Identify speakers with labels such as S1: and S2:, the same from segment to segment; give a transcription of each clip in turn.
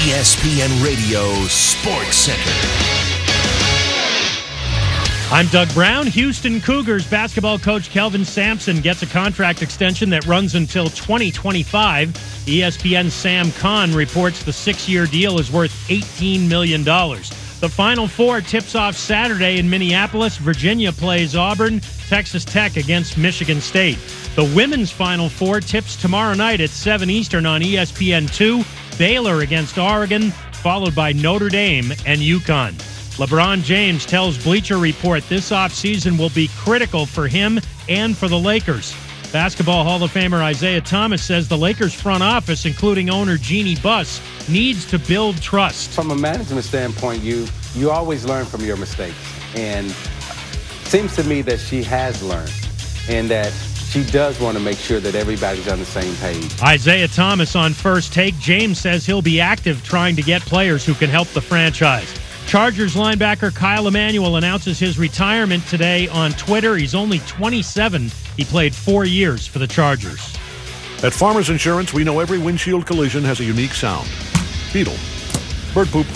S1: ESPN Radio Sports Center.
S2: I'm Doug Brown. Houston Cougars basketball coach Kelvin Sampson gets a contract extension that runs until 2025. ESPN's Sam Kahn reports the six year deal is worth $18 million. The Final Four tips off Saturday in Minneapolis. Virginia plays Auburn, Texas Tech against Michigan State. The women's Final Four tips tomorrow night at 7 Eastern on ESPN2. Baylor against Oregon, followed by Notre Dame and UConn. LeBron James tells Bleacher Report this offseason will be critical for him and for the Lakers. Basketball Hall of Famer Isaiah Thomas says the Lakers front office, including owner Jeanie Buss, needs to build trust.
S3: From a management standpoint, you you always learn from your mistakes, and seems to me that she has learned, and that she does want to make sure that everybody's on the same page.
S2: Isaiah Thomas on first take. James says he'll be active trying to get players who can help the franchise. Chargers linebacker Kyle Emanuel announces his retirement today on Twitter. He's only 27. He played four years for the Chargers.
S4: At Farmers Insurance, we know every windshield collision has a unique sound. Beetle, bird poop,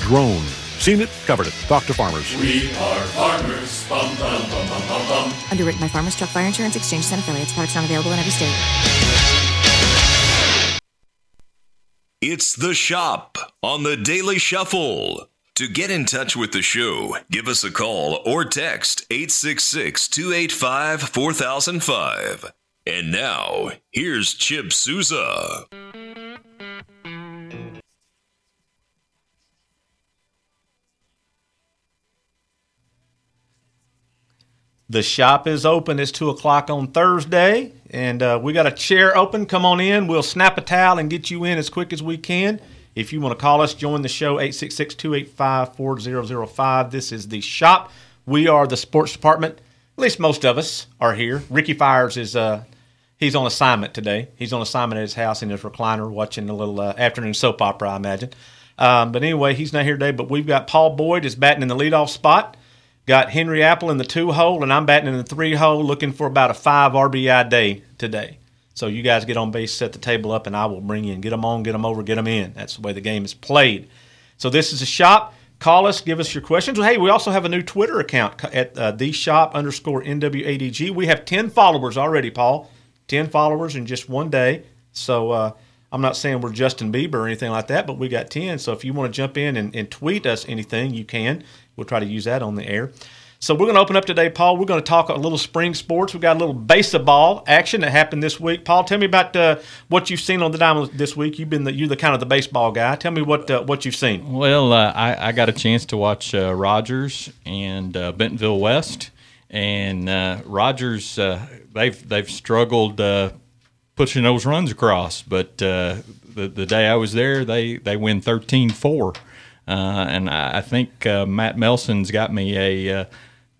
S4: drone. Seen it, covered it. Talk to farmers.
S5: We are farmers. Bum, bum, bum, bum.
S6: Underwritten by Farmers Truck Fire Insurance Exchanges and Affiliates. Products not available in every state.
S1: It's The Shop on the Daily Shuffle. To get in touch with the show, give us a call or text 866 285 4005. And now, here's Chip Souza.
S7: The shop is open. It's 2 o'clock on Thursday, and uh, we got a chair open. Come on in. We'll snap a towel and get you in as quick as we can. If you want to call us, join the show, 866 285 4005. This is the shop. We are the sports department. At least most of us are here. Ricky Fires is uh, he's on assignment today. He's on assignment at his house in his recliner watching a little uh, afternoon soap opera, I imagine. Um, but anyway, he's not here today. But we've got Paul Boyd is batting in the leadoff spot. Got Henry Apple in the two hole, and I'm batting in the three hole, looking for about a five RBI day today. So you guys get on base, set the table up, and I will bring you in. Get them on, get them over, get them in. That's the way the game is played. So this is a shop. Call us, give us your questions. Hey, we also have a new Twitter account at uh, the shop underscore NWADG. We have 10 followers already, Paul. 10 followers in just one day. So uh, I'm not saying we're Justin Bieber or anything like that, but we got 10. So if you want to jump in and, and tweet us anything, you can. We'll try to use that on the air. So we're going to open up today, Paul. We're going to talk a little spring sports. We've got a little baseball action that happened this week. Paul, tell me about uh, what you've seen on the diamond this week. You've been the, you're the kind of the baseball guy. Tell me what uh, what you've seen.
S8: Well, uh, I, I, got a chance to watch uh, Rogers and uh, Bentonville West, and uh, Rogers they've they've struggled pushing those runs across, but the the day I was there, they they win 13-4. Uh, and I, I think uh, Matt Melson's got me a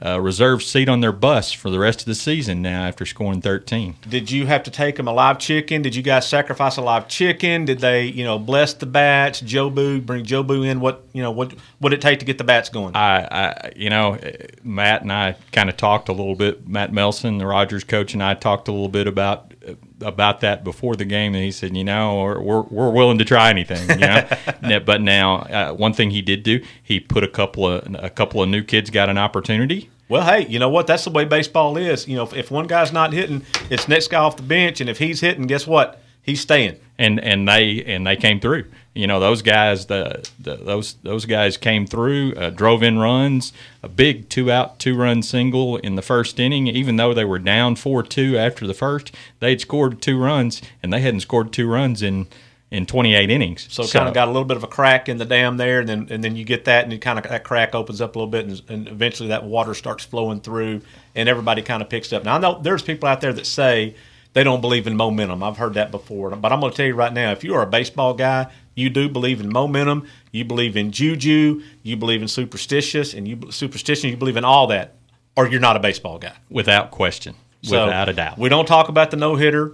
S8: uh, reserved seat on their bus for the rest of the season now after scoring 13.
S7: Did you have to take them a live chicken? Did you guys sacrifice a live chicken? Did they, you know, bless the bats? Jobu, bring Jobu in. What, you know, what would it take to get the bats going?
S8: I, I you know, uh, Matt and I kind of talked a little bit. Matt Melson, the Rogers coach, and I talked a little bit about about that before the game, and he said, you know, we're we're willing to try anything, you know. but now, uh, one thing he did do, he put a couple of a couple of new kids got an opportunity
S7: well, hey, you know what? That's the way baseball is. You know, if, if one guy's not hitting, it's next guy off the bench, and if he's hitting, guess what? He's staying.
S8: And and they and they came through. You know, those guys, the, the those those guys came through, uh, drove in runs, a big two out, two run single in the first inning. Even though they were down four two after the first, they'd scored two runs, and they hadn't scored two runs in in 28 innings.
S7: So, so, kind of got a little bit of a crack in the dam there, and then and then you get that, and you kind of that crack opens up a little bit, and, and, eventually that water starts flowing through, and everybody kind of picks up. Now I know there's people out there that say they don't believe in momentum. I've heard that before, but I'm going to tell you right now, if you are a baseball guy, you do believe in momentum, you believe in juju, you believe in superstitious, and you superstition, you believe in all that, or you're not a baseball guy,
S8: without question.
S7: So
S8: without a doubt.
S7: We don't talk about the no hitter.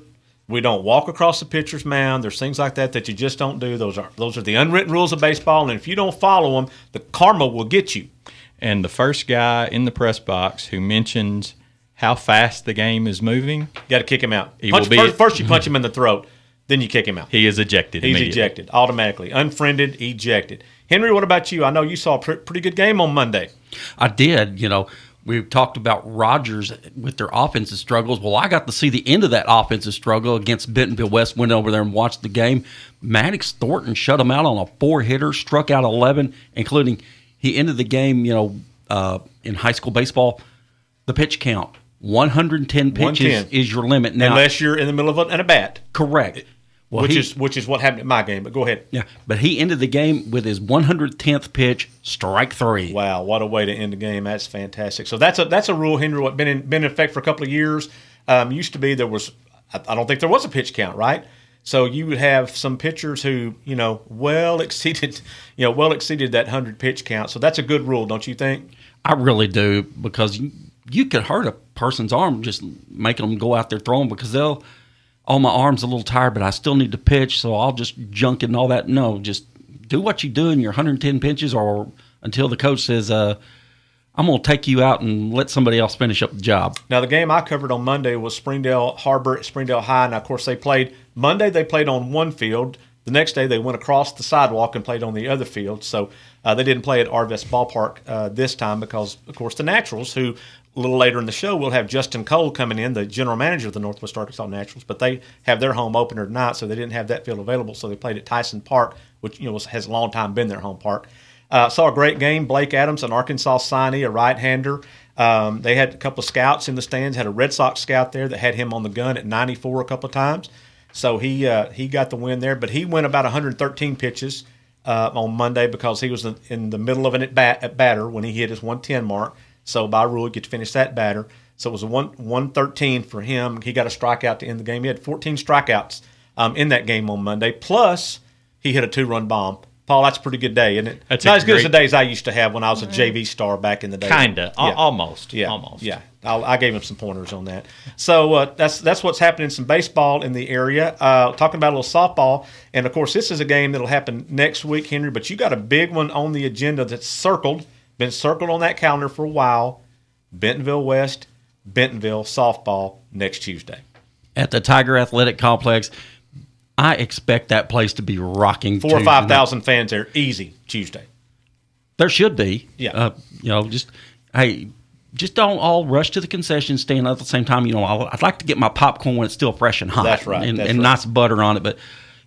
S7: We don't walk across the pitcher's mound. There's things like that that you just don't do. Those are those are the unwritten rules of baseball, and if you don't follow them, the karma will get you.
S8: And the first guy in the press box who mentions how fast the game is moving,
S7: you got to kick him out. Punch, be, first, first, you punch him in the throat. then you kick him out.
S8: He is ejected.
S7: He's ejected automatically, unfriended, ejected. Henry, what about you? I know you saw a pr- pretty good game on Monday.
S9: I did. You know, we talked about Rogers with their offensive struggles. Well, I got to see the end of that offensive struggle against Bentonville West. Went over there and watched the game. Maddox Thornton shut him out on a four hitter, struck out 11, including he ended the game, you know, uh, in high school baseball, the pitch count. 110 pitches
S7: 110.
S9: is your limit. Now,
S7: Unless you're in the middle of a, and a bat,
S9: correct. Well,
S7: which
S9: he-
S7: is which is what happened in my game. But go ahead.
S9: yeah, but he ended the game with his 110th pitch, strike three.
S7: Wow, what a way to end the game! That's fantastic. So that's a that's a rule, Henry. What been in been in effect for a couple of years. Um, used to be there was I, I don't think there was a pitch count, right? So you would have some pitchers who you know well exceeded you know well exceeded that hundred pitch count. So that's a good rule, don't you think?
S9: I really do because you, could hurt a person's arm just making them go out there throwing because they'll. Oh, my arm's a little tired, but I still need to pitch, so I'll just junk it and all that. No, just do what you do in your 110 pitches, or until the coach says, uh, "I'm going to take you out and let somebody else finish up the job."
S7: Now the game I covered on Monday was Springdale Har-Ber at Springdale High. and of course they played Monday. They played on one field. The next day they went across the sidewalk and played on the other field. So uh, they didn't play at Arvest Ballpark uh, this time because of course the Naturals, who a little later in the show we'll have Justin Cole coming in, the general manager of the Northwest Arkansas Naturals, but they have their home opener tonight, so they didn't have that field available. So they played at Tyson Park, which you know was, has a long time been their home park. Uh, saw a great game. Blake Adams, an Arkansas signee, a right-hander. Um, they had a couple of scouts in the stands. Had a Red Sox scout there that had him on the gun at 94 a couple of times. So he uh, he got the win there. But he went about 113 pitches uh, on Monday because he was in- the middle of an at bat at batter when he hit his 110 mark. So by rule, he get to finish that batter. So it was a one 113 for him. He got a strikeout to end the game. He had 14 strikeouts um, in that game on Monday. Plus, he hit a two run bomb. Paul, that's a pretty good day, isn't it?
S8: That's
S7: not as good as the days I used to have when I was a JV star back in the day.
S8: Kinda, Al- almost,
S7: yeah,
S8: almost.
S7: yeah. I'll, I gave him some pointers on that. So uh, that's that's what's happening. in Some baseball in the area. Uh, talking about a little softball, and of course, this is a game that'll happen next week, Henry. But you got a big one on the agenda that's circled, been circled on that calendar for a while. Bentonville West, Bentonville softball next Tuesday.
S9: At the Tiger Athletic Complex, I expect that place to be rocking.
S7: Four or five thousand fans there, easy Tuesday.
S9: There should be.
S7: Yeah.
S9: Uh, you know, just hey, just don't all rush to the concession stand at the same time. You know, I'll, I'd like to get my popcorn when it's still fresh and hot.
S7: That's right,
S9: And,
S7: that's
S9: and
S7: right.
S9: nice butter on it. But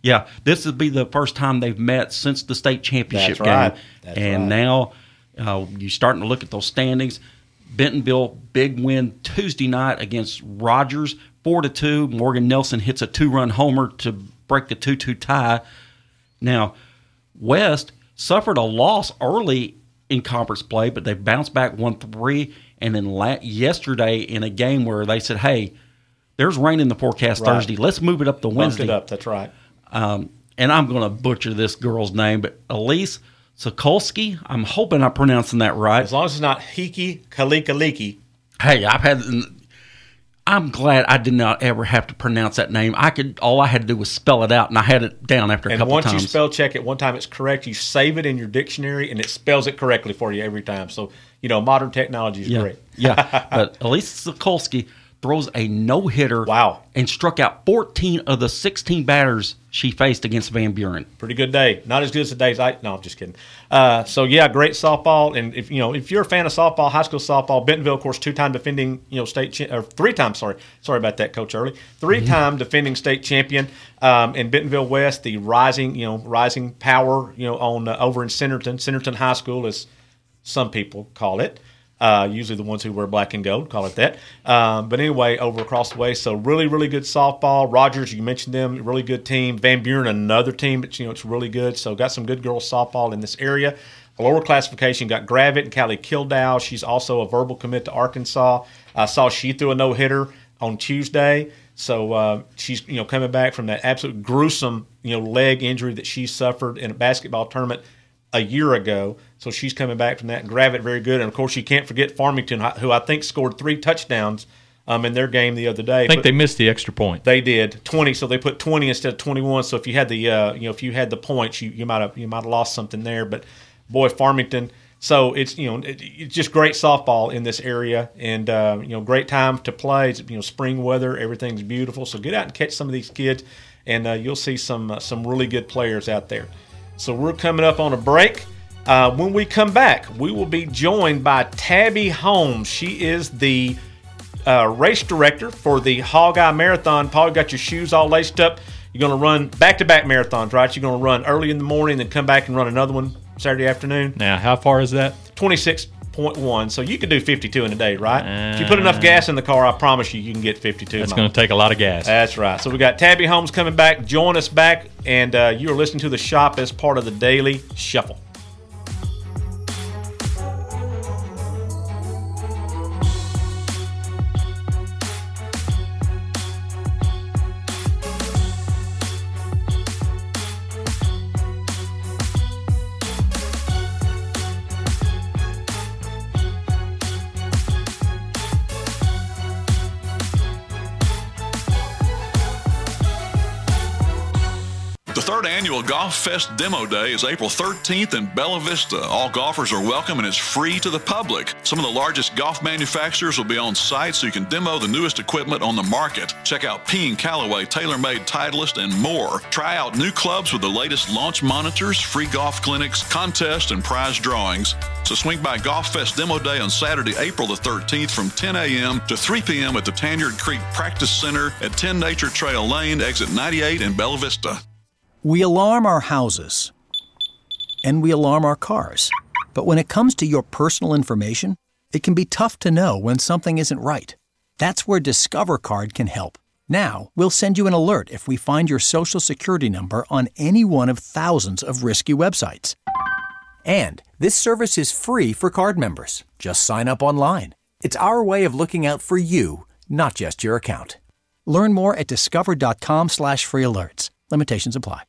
S9: yeah, this would be the first time they've met since the state championship
S7: That's right.
S9: game.
S7: That's
S9: and
S7: right.
S9: now uh, you're starting to look at those standings. Bentonville big win Tuesday night against Rogers, four to two. Morgan Nelson hits a two run homer to break the two two tie. Now, West suffered a loss early in conference play, but they bounced back one three. And then la- yesterday in a game where they said, "Hey, there's rain in the forecast
S7: Right.
S9: Thursday. Let's move it up to Wednesday."
S7: it up. That's right.
S9: Um, and I'm going to butcher this girl's name, but Elise Sokolsky. I'm hoping I'm pronouncing that right.
S7: As long as it's not Hiki Kalikaliki.
S9: Hey, I've had. I'm glad I did not ever have to pronounce that name. I could. All I had to do was spell it out, and I had it down after a
S7: And
S9: couple
S7: once you spell check it one time, it's correct. You save it in your dictionary, and it spells it correctly for you every time. So you know, modern technology is
S9: yeah,
S7: great.
S9: yeah. But Elise Sokolsky throws a no hitter.
S7: Wow.
S9: And struck out 14 of the 16 batters she faced against Van Buren.
S7: Pretty good day. Not as good as the days I. No, I'm just kidding. Uh, so yeah, great softball. And if you know, if you're a fan of softball, high school softball, Bentonville, of course, two time defending, you know, state cha- or three times. Sorry, sorry about that, Coach Early. Three time defending state champion. Um, in Bentonville West, the rising, you know, rising power, you know, on uh, over in Centerton. Centerton High School is some people call it. Uh, usually the ones who wear black and gold call it that. Um, but anyway, over across the way, so really, really good softball. Rogers, you mentioned them, really good team. Van Buren, another team, but you know it's really good. So got some good girls softball in this area. Lower classification got Gravette and Callie Kildow. She's also a verbal commit to Arkansas. I saw she threw a no hitter on Tuesday. So uh, she's you know coming back from that absolute gruesome you know leg injury that she suffered in a basketball tournament a year ago. So she's coming back from that. Gravette very good, and of course you can't forget Farmington, who I think scored three touchdowns um, in their game the other day.
S8: I think
S7: But
S8: they missed the extra point.
S7: they did twenty, so they put twenty instead of twenty one. So if you had the uh, you know if you had the points, you, you might have you might have lost something there. But boy, Farmington. So it's you know it, it's just great softball in this area, and uh, you know great time to play. It's, you know spring weather, everything's beautiful. So get out and catch some of these kids. and uh, you'll see some uh, some really good players out there. So we're coming up on a break. Uh, when we come back, we will be joined by Tabby Holmes. She is the uh, race director for the Hogeye Marathon. Paul, you got your shoes all laced up. You're going to run back to back marathons, right? You're going to run early in the morning, then come back and run another one Saturday afternoon.
S10: Now, how far is that?
S7: 26.1. So you can do 52 in a day, right? if you put enough gas in the car, I promise you, you can get 52.
S10: That's going to take a lot of gas.
S7: That's right. So we got Tabby Holmes coming back. Join us back, and uh, you are listening to the shop as part of the Daily Shuffle.
S5: Golf Fest Demo Day is April 13th in Bella Vista. All golfers are welcome and it's free to the public. Some of the largest golf manufacturers will be on site so you can demo the newest equipment on the market. Check out Ping Callaway, TaylorMade Titleist, and more. Try out new clubs with the latest launch monitors, free golf clinics, contests, and prize drawings. So swing by Golf Fest Demo Day on Saturday, April the 13th from 10 a.m. to 3 p.m. at the Tanyard Creek Practice Center at 10 Nature Trail Lane, exit 98 in Bella Vista.
S3: We alarm our houses and we alarm our cars. But when it comes to your personal information, it can be tough to know when something isn't right. That's where Discover Card can help. Now, we'll send you an alert if we find your social security number on any one of thousands of risky websites. And this service is free for card members. Just sign up online. It's our way of looking out for you, not just your account. Learn more at discover.com/slash free alerts. Limitations apply.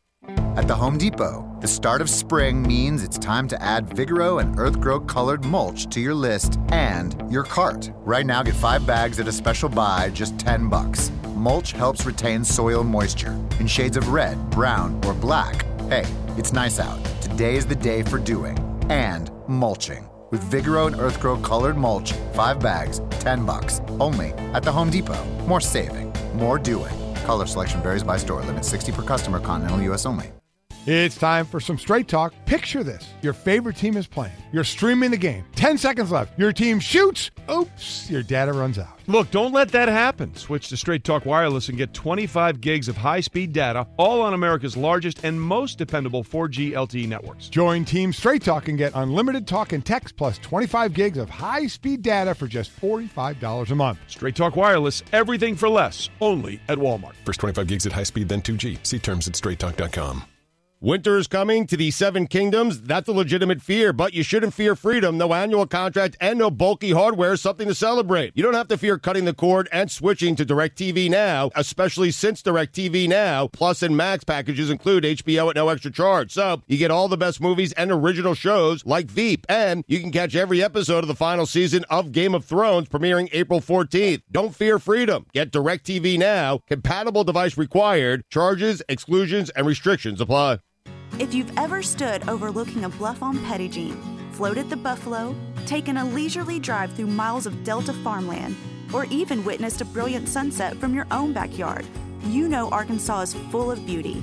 S11: At the Home Depot, the start of spring means it's time to add Vigoro and Earthgro colored mulch to your list and your cart. Right now, get five bags at a special buy, just 10 bucks. Mulch helps retain soil moisture in shades of red, brown, or black. Hey, it's nice out. Today is the day for doing and mulching. With Vigoro and Earthgro colored mulch, five bags, 10 bucks. Only at the Home Depot. More saving, more doing. Color selection varies by store. Limit 60 per customer. Continental U.S. only.
S12: It's time for some straight talk. Picture this your favorite team is playing. You're streaming the game. 10 seconds left. Your team shoots. Oops, your data runs out.
S4: Look, don't let that happen. Switch to Straight Talk Wireless and get 25 gigs of high speed data, all on America's largest and most dependable 4G LTE networks.
S12: Join Team Straight Talk and get unlimited talk and text plus 25 gigs of high speed data for just $45 a month.
S4: Straight Talk Wireless, everything for less, only at Walmart.
S13: First 25 gigs at high speed, then 2G. See terms at straighttalk.com.
S14: Winter is coming to the Seven Kingdoms. That's a legitimate fear, but you shouldn't fear freedom. No annual contract and no bulky hardware is something to celebrate. You don't have to fear cutting the cord and switching to DirecTV Now, especially since DirecTV Now Plus and Max packages include HBO at no extra charge. So you get all the best movies and original shows like Veep, and you can catch every episode of the final season of Game of Thrones premiering April 14th. Don't fear freedom. Get DirecTV Now. Compatible device required. Charges, exclusions, and restrictions apply.
S15: If you've ever stood overlooking a bluff on Jean, floated the buffalo, taken a leisurely drive through miles of Delta farmland, or even witnessed a brilliant sunset from your own backyard, you know Arkansas is full of beauty.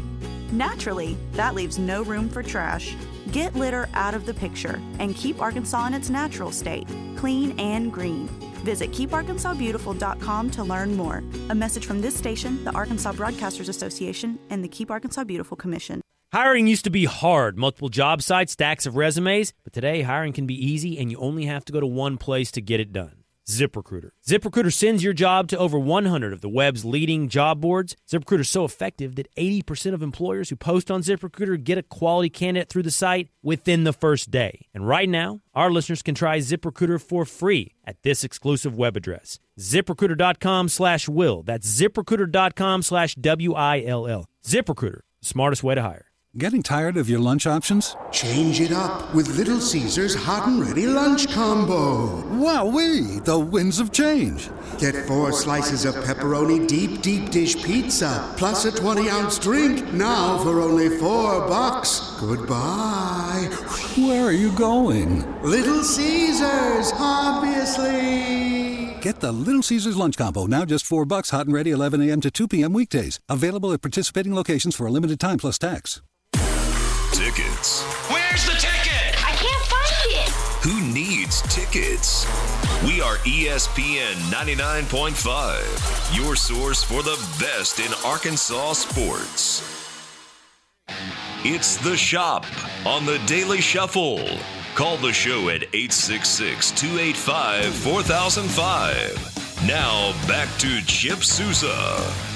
S15: Naturally, that leaves no room for trash. Get litter out of the picture and keep Arkansas in its natural state, clean and green. Visit keeparkansasbeautiful.com to learn more. A message from this station, the Arkansas Broadcasters Association, and the Keep Arkansas Beautiful Commission.
S16: Hiring used to be hard, multiple job sites, stacks of resumes, but today hiring can be easy and you only have to go to one place to get it done. ZipRecruiter. ZipRecruiter sends your job to over 100 of the web's leading job boards. ZipRecruiter is so effective that 80% of employers who post on ZipRecruiter get a quality candidate through the site within the first day. And right now, our listeners can try ZipRecruiter for free at this exclusive web address, ziprecruiter.com slash will. That's ziprecruiter.com slash W-I-L-L. ZipRecruiter, smartest way to hire.
S17: Getting tired of your lunch options?
S18: Change it up with Little Caesars Hot and Ready Lunch Combo.
S17: Wowee, the winds of change.
S18: Get four slices of pepperoni deep, deep dish pizza, plus a 20 ounce drink, now for only four bucks. Goodbye.
S17: Where are you going?
S18: Little Caesars, obviously.
S17: Get the Little Caesars lunch combo now just four bucks, hot and ready, 11 a.m. to 2 p.m. weekdays. Available at participating locations for a limited time plus tax.
S1: Tickets.
S19: Where's the ticket?
S6: I can't find it.
S1: Who needs tickets? We are ESPN 99.5, your source for the best in Arkansas sports. It's The Shop on the Daily Shuffle. Call the show at 866 285 4005. Now back to Chip Souza.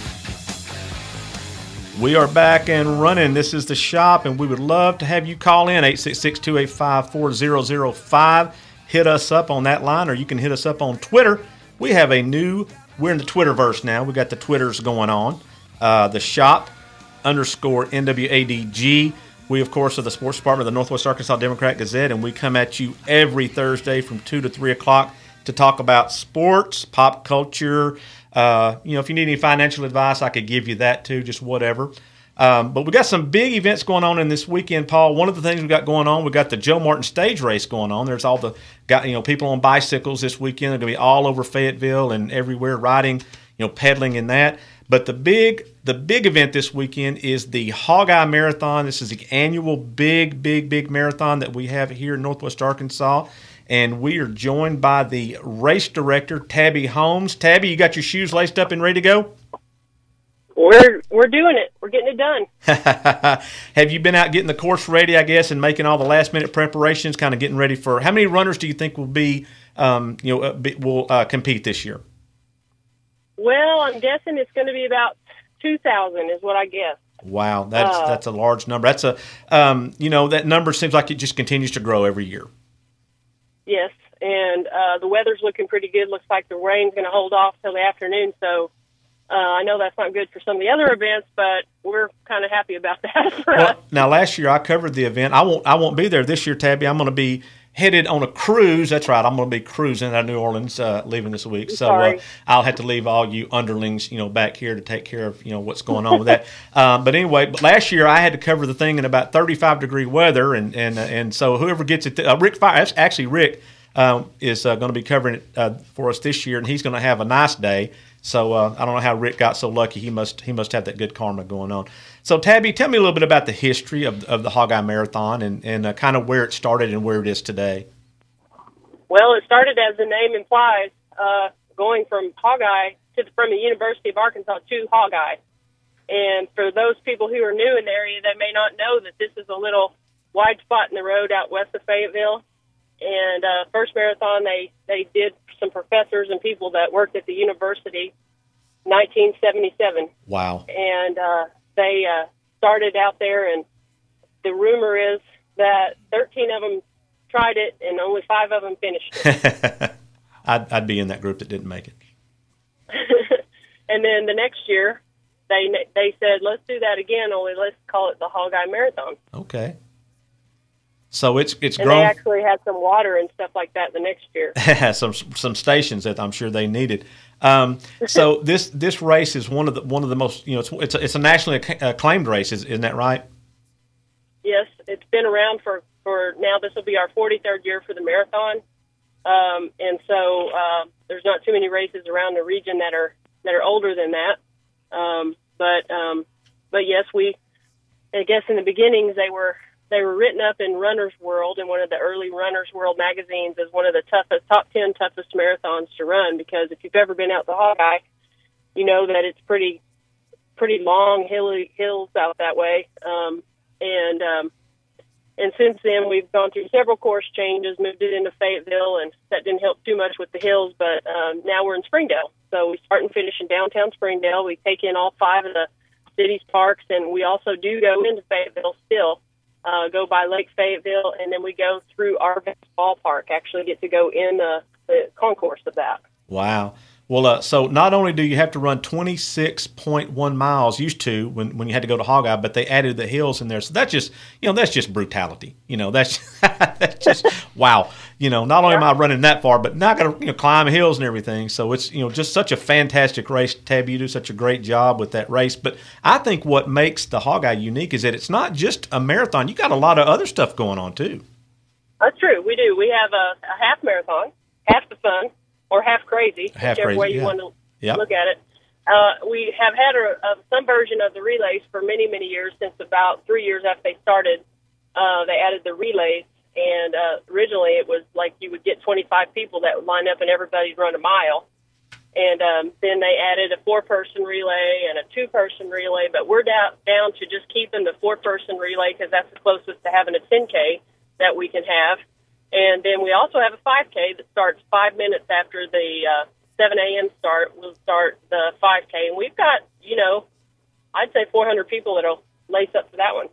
S7: We are back and running. This is the shop, and we would love to have you call in 866 285 4005. Hit us up on that line, or you can hit us up on Twitter. We have a new, we're in the Twitterverse now. We got the Twitters going on. Uh, the shop underscore NWADG. We, of course, are the sports department of the Northwest Arkansas Democrat Gazette, and we come at you every Thursday from 2 to 3 o'clock to talk about sports, pop culture. Uh, you know, if you need any financial advice, I could give you that too, just whatever. Um, but we got some big events going on in this weekend, Paul. One of the things we got going on, we got the Joe Martin stage race going on. There's all the got you know people on bicycles this weekend. They're going to be all over Fayetteville and everywhere riding, you know, pedaling in that. But the big the big event this weekend is the Hogeye Marathon. This is the annual big big big marathon that we have here in Northwest Arkansas. And we are joined by the race director, Tabby Holmes. Tabby, you got your shoes laced up and ready to go?
S20: We're we're doing it. We're getting it done.
S7: Have you been out getting the course ready, I guess, and making all the last minute preparations, kind of getting ready for how many runners do you think will be, um, you know, uh, be, will uh, compete this year?
S20: Well, I'm guessing it's going to be about two thousand, is what I guess.
S7: Wow, that's
S20: Uh,
S7: that's a large number. That's a, um, you know, that number seems like it just continues to grow every year.
S20: Yes, and uh, the weather's looking pretty good. Looks like the rain's going to hold off till the afternoon. So uh, I know that's not good for some of the other events, but we're kind of happy about that for us.
S7: Now last year I covered the event. I won't I won't be there this year, Tabby. I'm going to be headed on a cruise. That's right. I'm going to be cruising out of New Orleans, uh, leaving this week. So uh, I'll have to leave all you underlings, you know, back here to take care of you know what's going on with that. Um, but anyway, but last year I had to cover the thing in about 35 degree weather, and and uh, and so whoever gets it, uh, Rick Fire, actually Rick. Um, is uh, going to be covering it uh, for us this year, and he's going to have a nice day. So uh, I don't know how Rick got so lucky. He must he must have that good karma going on. So Tabby, tell me a little bit about the history of of the Hogeye Marathon and and uh, kind of where it started and where it is today.
S20: Well, it started as the name implies, uh, going from Hogeye to the, from the University of Arkansas to Hogeye. And for those people who are new in the area, they may not know that this is a little wide spot in the road out west of Fayetteville. And uh, first marathon, they they did some professors and people that worked at the university, 1977
S7: Wow.
S20: and uh, they uh, started out there. And the rumor is that 13 of them tried it, and only five of them finished it.
S7: I'd, I'd be in that group that didn't make it.
S20: and then the next year, they they said, "Let's do that again. Only let's call it the Hogeye Marathon."
S7: Okay. So it's it's
S20: and they actually had some water and stuff like that the next year.
S7: some some stations that I'm sure they needed. Um, so this this race is one of the one of the most you know it's it's a, it's a nationally acclaimed race, is, isn't that right?
S20: Yes, it's been around for for now. This will be our 43rd year for the marathon, um, and so uh, there's not too many races around the region that are that are older than that. Um, but um, but yes, we I guess in the beginnings they were they were written up in Runner's World in one of the early Runner's World magazines as one of the toughest top 10 toughest marathons to run because if you've ever been out to Hogeye, you know that it's pretty pretty long hilly hills out that way. Um, and um, and since then we've gone through several course changes, moved it into Fayetteville, and that didn't help too much with the hills. But um, now we're in Springdale, so we start and finish in downtown Springdale. We take in all five of the city's parks, and we also do go into Fayetteville still. Uh, go by Lake Fayetteville, and then we go through Arvest Ballpark. Actually, get to go in the, the concourse of that.
S7: Wow. Well, uh, so not only do you have to run 26.1 miles used to when, when you had to go to Hogeye, but they added the hills in there. So that's just, you know, that's just brutality. You know, that's, that's just, wow. You know, not only am I running that far, but not going to, you know, climb hills and everything. So it's, you know, just such a fantastic race. Tab, you do such a great job with that race. But I think what makes the Hogeye unique is that it's not just a marathon. You got a lot of other stuff going on too.
S20: That's true. We do. We have a, a half marathon, half the fun, or half crazy,
S7: Half
S20: whichever
S7: crazy,
S20: way you
S7: yeah.
S20: want to
S7: Yep.
S20: look at it. Uh, we have had a, a, some version of the relays for many, many years. Since about three years after they started, uh, they added the relays. And uh, originally, it was like you would get 25 people that would line up, and everybody'd run a mile. And um, then they added a four-person relay and a two-person relay. But we're down down to just keeping the four-person relay because that's the closest to having a 10k that we can have. And then we also have a 5K that starts five minutes after the uh, 7 a.m. start. We'll start the 5K, and we've got you know, I'd say 400 people that'll lace up for that one.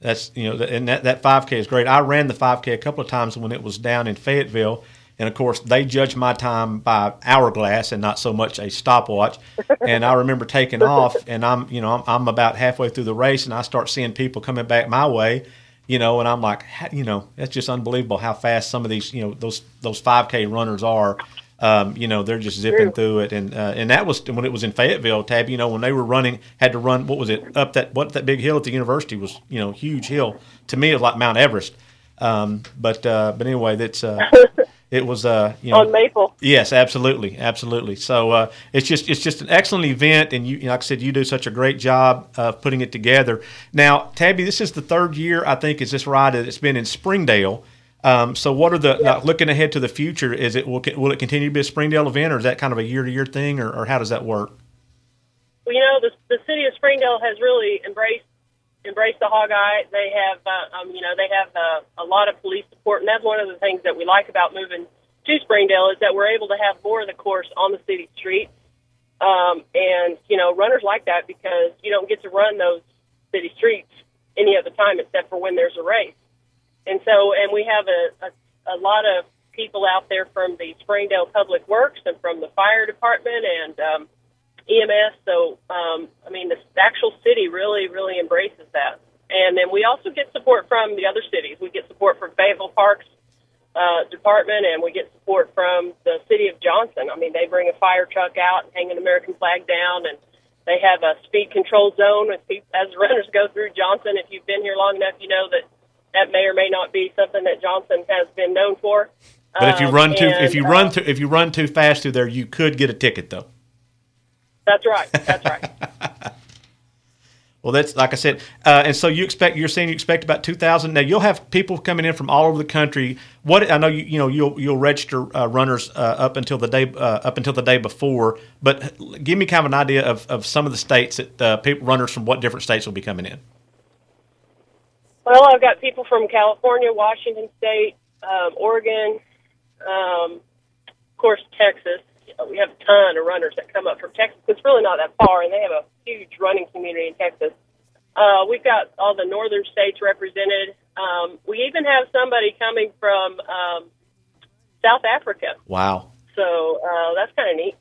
S7: That's you know, and that that 5K is great. I ran the 5K a couple of times when it was down in Fayetteville, and of course they judge my time by hourglass and not so much a stopwatch. and I remember taking off, and I'm you know I'm, I'm about halfway through the race, and I start seeing people coming back my way. You know, and I'm like, you know, that's just unbelievable how fast some of these, you know, those those 5K runners are. Um, you know, they're just zipping through it, and uh, and that was when it was in Fayetteville, Tab. You know, when they were running, had to run. What was it up that what that big hill at the university was? You know, huge hill. To me, it was like Mount Everest. Um, but uh, but anyway, that's uh, it was uh, you know
S20: On Maple.
S7: Yes, absolutely, absolutely. So uh, it's just it's just an excellent event, and you like I said, you do such a great job of putting it together. Now, Tabby, this is the third year I think is this right? that It's been in Springdale. Um, so what are the now, looking ahead to the future? Is it will, will it continue to be a Springdale event, or is that kind of a year to year thing, or, or how does that work?
S20: Well, you know, the, the city of Springdale has really embraced embraced the Hogeye. They have, uh, um, you know, they have uh, a lot of police support, and that's one of the things that we like about moving to Springdale is that we're able to have more of the course on the city streets. Um, and you know, runners like that because you don't get to run those city streets any other time except for when there's a race. And so, and we have a, a, a lot of people out there from the Springdale Public Works and from the fire department and um, EMS. So, um, I mean, the actual city really, really embraces that. And then we also get support from the other cities. We get support from Fayetteville Parks uh, Department, and we get support from the city of Johnson. I mean, they bring a fire truck out and hang an American flag down, and they have a speed control zone as, people, as runners go through Johnson. If you've been here long enough, you know that that may or may not be something that Johnson has been known for.
S7: But if you
S20: Um,
S7: run too if you
S20: uh,
S7: run too if you run too fast through there, you could get a ticket though.
S20: that's right. That's right.
S7: Well, that's like I said, uh, and so you expect you're saying you expect about two thousand. Now you'll have people coming in from all over the country. What I know you you know you'll you'll register uh, runners uh, up until the day uh, up until the day before. But give me kind of an idea of, of some of the states that uh, people runners from what different states will be coming in.
S20: Well, I've got people from California, Washington State, um, Oregon, um, of course, Texas. We have a ton of runners that come up from Texas. It's really not that far, and they have a huge running community in Texas. Uh, we've got all the northern states represented. Um, we even have somebody coming from um, South Africa.
S7: Wow.
S20: So uh, that's kind of neat.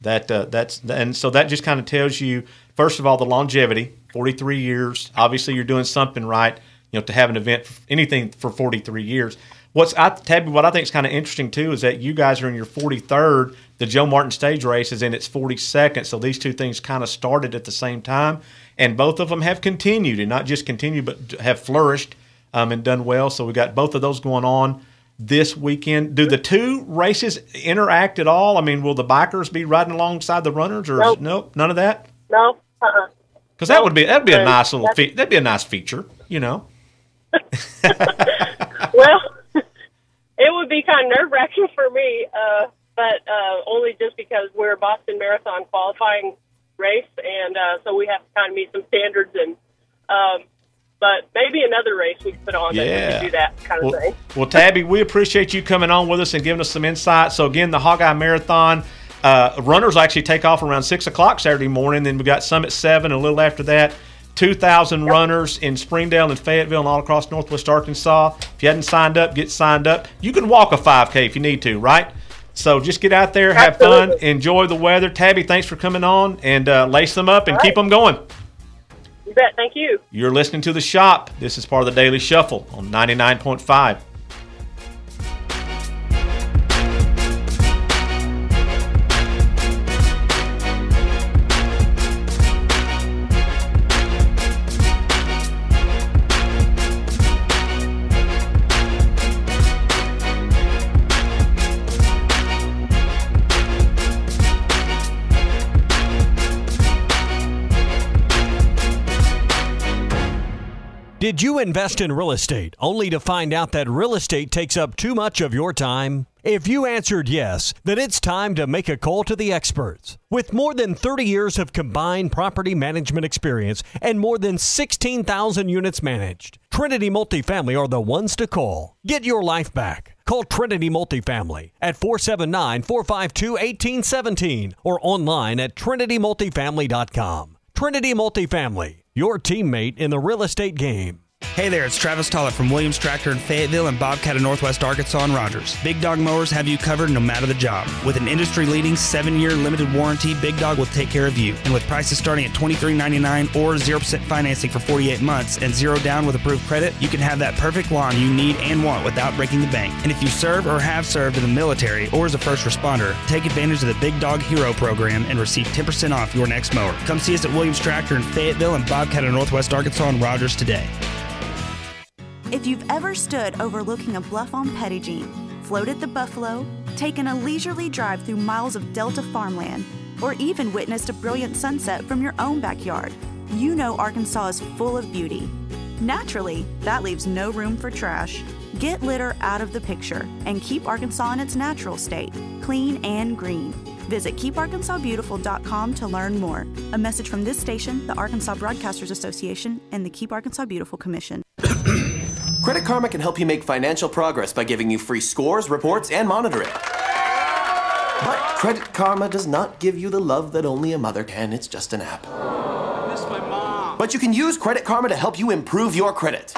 S7: That uh, that's and so that just kind of tells you first of all the longevity, forty three years. Obviously, you're doing something right. You know, to have an event anything for forty three years. What's I Tabby, what I think is kind of interesting too is that you guys are in your forty third. The Joe Martin stage race is in its forty second. So these two things kind of started at the same time, and both of them have continued, and not just continued, but have flourished um, and done well. So we got both of those going on this weekend. Do the two races interact at all? I mean, will the bikers be riding alongside the runners, or
S20: Nope.
S7: nope, none of that?
S20: No, uh-uh.
S7: Because that would be that'd be a nice little fe- that'd be a nice feature, you know.
S20: well, it would be kind of nerve wracking for me, uh, but uh, only just because we're a Boston Marathon qualifying race, and uh, so we have to kind of meet some standards. And um, but maybe another race we could put on that we could do that kind of
S7: Well,
S20: thing.
S7: well, Tabby, we appreciate you coming on with us and giving us some insight. So again, the Hogeye Marathon uh, runners actually take off around six o'clock Saturday morning. Then we got some at seven. A little after that, two thousand runners in Springdale and Fayetteville and all across Northwest Arkansas. If you hadn't signed up, get signed up. You can walk a five k if you need to, right? So just get out there, have fun, enjoy the weather. Tabby, thanks for coming on and uh, lace them up and
S20: All
S7: keep them going.
S20: You bet. Thank you.
S7: You're listening to The Shop. This is part of the Daily Shuffle on 99.5.
S21: Did you invest in real estate only to find out that real estate takes up too much of your time? If you answered yes, then it's time to make a call to the experts. With more than 30 years of combined property management experience and more than 16,000 units managed, Trinity Multifamily are the ones to call. Get your life back. Call Trinity Multifamily at 479 452 1817 or online at trinitymultifamily.com. Trinity Multifamily, your teammate in the real estate game.
S22: Hey there, it's Travis Tollett from Williams Tractor in Fayetteville and Bobcat of Northwest Arkansas and Rogers. Big Dog Mowers have you covered no matter the job. With an industry leading seven year limited warranty, Big Dog will take care of you. And with prices starting at $23.99 or 0% financing for 48 months and zero down with approved credit, you can have that perfect lawn you need and want without breaking the bank. And if you serve or have served in the military or as a first responder, take advantage of the Big Dog Hero program and receive 10% off your next mower. Come see us at Williams Tractor in Fayetteville and Bobcat of Northwest Arkansas and Rogers today.
S15: If you've ever stood overlooking a bluff on Jean, floated the Buffalo, taken a leisurely drive through miles of Delta farmland, or even witnessed a brilliant sunset from your own backyard, you know Arkansas is full of beauty. Naturally, that leaves no room for trash. Get litter out of the picture and keep Arkansas in its natural state, clean and green. Visit keeparkansasbeautiful.com to learn more. A message from this station, the Arkansas Broadcasters Association, and the Keep Arkansas Beautiful Commission.
S23: Credit Karma can help you make financial progress by giving you free scores, reports, and monitoring. But Credit Karma does not give you the love that only a mother can. It's just an app.
S24: I miss my mom.
S23: But you can use Credit Karma to help you improve your credit.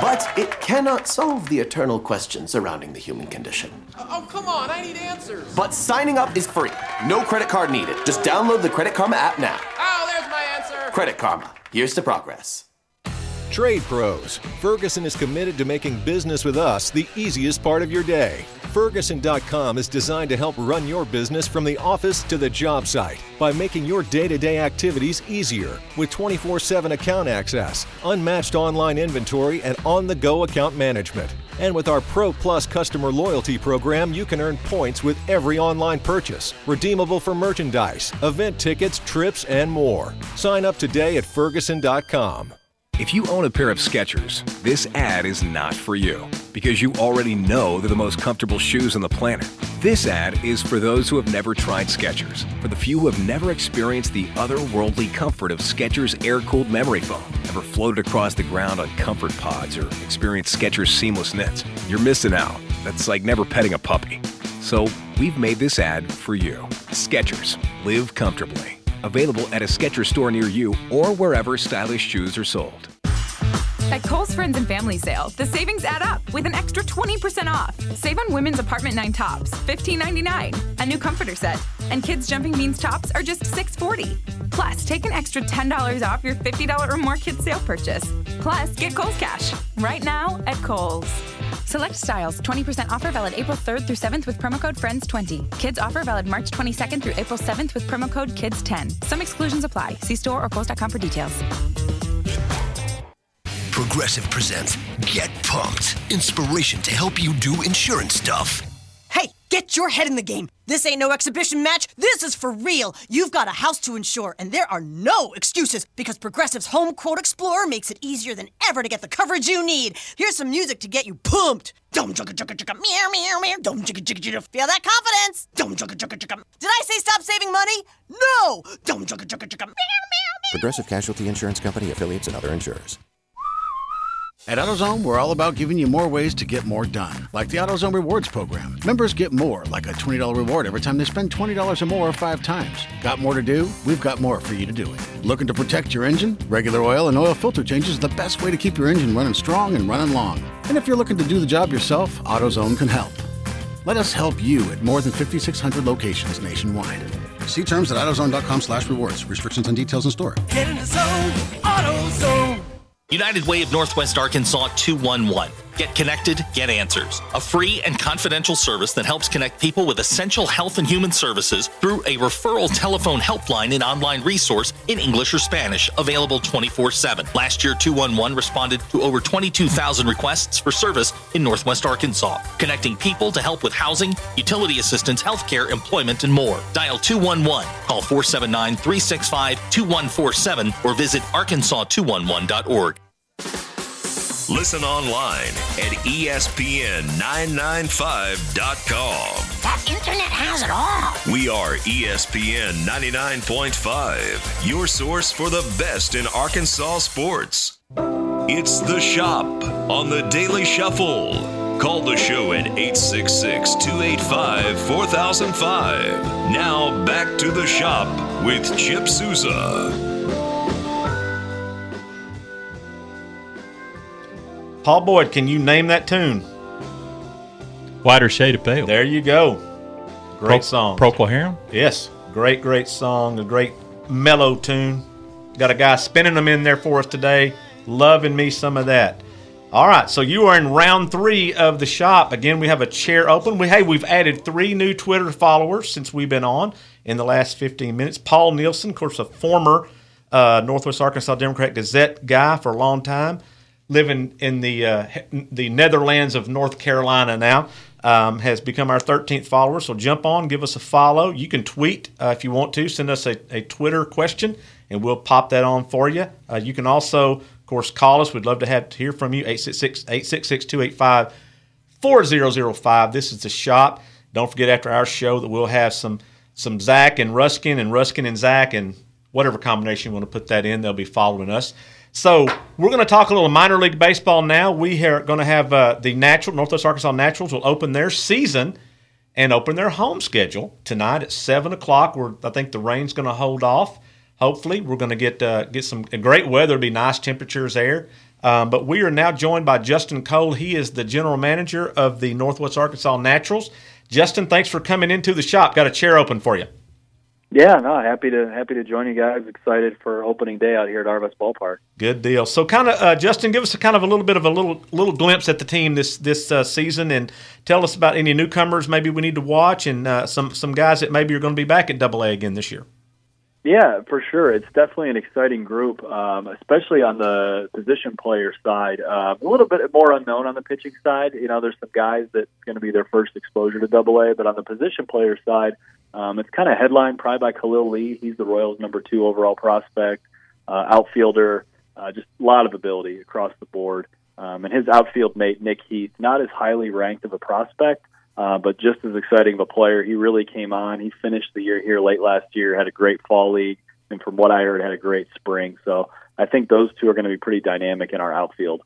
S23: But it cannot solve the eternal question surrounding the human condition.
S24: Oh, come on, I need answers.
S23: But signing up is free. No credit card needed. Just download the Credit Karma app now.
S24: Oh, there's my answer.
S23: Credit Karma. Here's to progress.
S25: Trade Pros. Ferguson is committed to making business with us the easiest part of your day. Ferguson.com is designed to help run your business from the office to the job site by making your day to day activities easier with 24 7 account access, unmatched online inventory, and on the go account management. And with our Pro Plus customer loyalty program, you can earn points with every online purchase, redeemable for merchandise, event tickets, trips, and more. Sign up today at Ferguson.com.
S26: If you own a pair of Skechers, this ad is not for you because you already know they're the most comfortable shoes on the planet. This ad is for those who have never tried Skechers, for the few who have never experienced the otherworldly comfort of Skechers air-cooled memory foam, ever floated across the ground on comfort pods or experienced Skechers seamless knits. You're missing out. That's like never petting a puppy. So, we've made this ad for you. Skechers. Live comfortably. Available at a Skechers store near you or wherever stylish shoes are sold.
S27: At Kohl's Friends and Family Sale, the savings add up with an extra 20% off. Save on women's Apartment 9 tops, $15.99, a new comforter set, and kids' Jumping Beans tops are just $6.40. Plus, take an extra $10 off your $50 or more kids' sale purchase. Plus, get Kohl's Cash right now at Kohl's. Select styles, 20% offer valid April 3rd through 7th with promo code FRIENDS20. Kids offer valid March 22nd through April 7th with promo code KIDS10. Some exclusions apply. See store or Kohl's.com for details.
S28: Progressive presents Get Pumped. Inspiration to help you do insurance stuff.
S29: Hey, get your head in the game. This ain't no exhibition match. This is for real. You've got a house to insure, and there are no excuses because Progressive's Home Quote Explorer makes it easier than ever to get the coverage you need. Here's some music to get you pumped. Dum chugga chugga chugga meow meow meow. Dum chugga chugga chugga. Feel that confidence? Dum chugga chugga chugga. Did I say stop saving money? No. Dum chugga chugga chugga. Meow meow.
S30: Progressive Casualty Insurance Company affiliates and other insurers.
S31: At AutoZone, we're all about giving you more ways to get more done, like the AutoZone Rewards program. Members get more, like a $20 reward every time they spend $20 or more five times. Got more to do? We've got more for you to do it. Looking to protect your engine? Regular oil and oil filter changes is the best way to keep your engine running strong and running long. And if you're looking to do the job yourself, AutoZone can help. Let us help you at more than 5,600 locations nationwide. See terms at AutoZone.com slash rewards. Restrictions and details in store.
S32: Get in the zone, AutoZone. United Way of Northwest Arkansas 211.
S33: Get connected, get answers. A free and confidential service that helps connect people with essential health and human services through a referral telephone helpline and online resource in English or Spanish, available 24 7. Last year, 211 responded to over 22,000 requests for service in Northwest Arkansas, connecting people to help with housing, utility assistance, healthcare, employment, and more. Dial 211, call 479 365 2147, or visit arkansas211.org.
S1: Listen online at E ESPN995.com.
S34: That internet has it all.
S1: We are ESPN 99.5, your source for the best in Arkansas sports. It's The Shop on the Daily Shuffle. Call the show at 866 285 4005. Now back to The Shop with Chip Souza.
S7: Paul Boyd, can you name that tune?
S8: Whiter Shade of Pale.
S7: There you go. Great
S8: Pro-
S7: song.
S8: Procol Harum?
S7: Yes. Great, great song. A great mellow tune. Got a guy spinning them in there for us today. Loving me some of that. All right, so you are in round three of the shop. Again, we have a chair open. We hey, we've added three new Twitter followers since we've been on in the last 15 minutes. Paul Nielsen, of course, a former uh, Northwest Arkansas Democrat Gazette guy for a long time, living in the uh, the Netherlands of North Carolina now. Um, has become our 13th follower. So jump on, give us a follow. You can tweet uh, if you want to. Send us a, a Twitter question, and we'll pop that on for you. Uh, you can also, of course, call us. We'd love to have to hear from you. 866-866-285 4005. This is the shop. Don't forget after our show that we'll have some some Zach and Ruskin and Ruskin and Zach and whatever combination you want to put that in. They'll be following us. So we're going to talk a little minor league baseball now. We are going to have uh, the Natural Northwest Arkansas Naturals will open their season and open their home schedule tonight at seven o'clock. Where I think the rain's going to hold off. Hopefully, we're going to get uh, get some great weather. It'll be nice temperatures there. Um, but we are now joined by Justin Cole. He is the general manager of the Northwest Arkansas Naturals. Justin, thanks for coming into the shop. Got a chair open for you.
S35: Yeah, no, happy to happy to join you guys. Excited for opening day out here at Arvest Ballpark.
S7: Good deal. So, kind of, uh, Justin, give us a kind of a little bit of a little little glimpse at the team this this uh, season, and tell us about any newcomers maybe we need to watch, and uh, some some guys that maybe are going to be back at Double A again this year.
S35: Yeah, for sure. It's definitely an exciting group, um, especially on the position player side. Uh, a little bit more unknown on the pitching side. You know, there's some guys that's going to be their first exposure to Double A, but on the position player side, um, it's kind of headlined probably by Khalil Lee. He's the Royals' number two overall prospect, uh, outfielder. Uh, just a lot of ability across the board. Um, and his outfield mate Nick Heath, not as highly ranked of a prospect, uh, but just as exciting of a player. He really came on. He finished the year here late last year, had a great fall league, and from what I heard, had a great spring. So I think those two are going to be pretty dynamic in our outfield.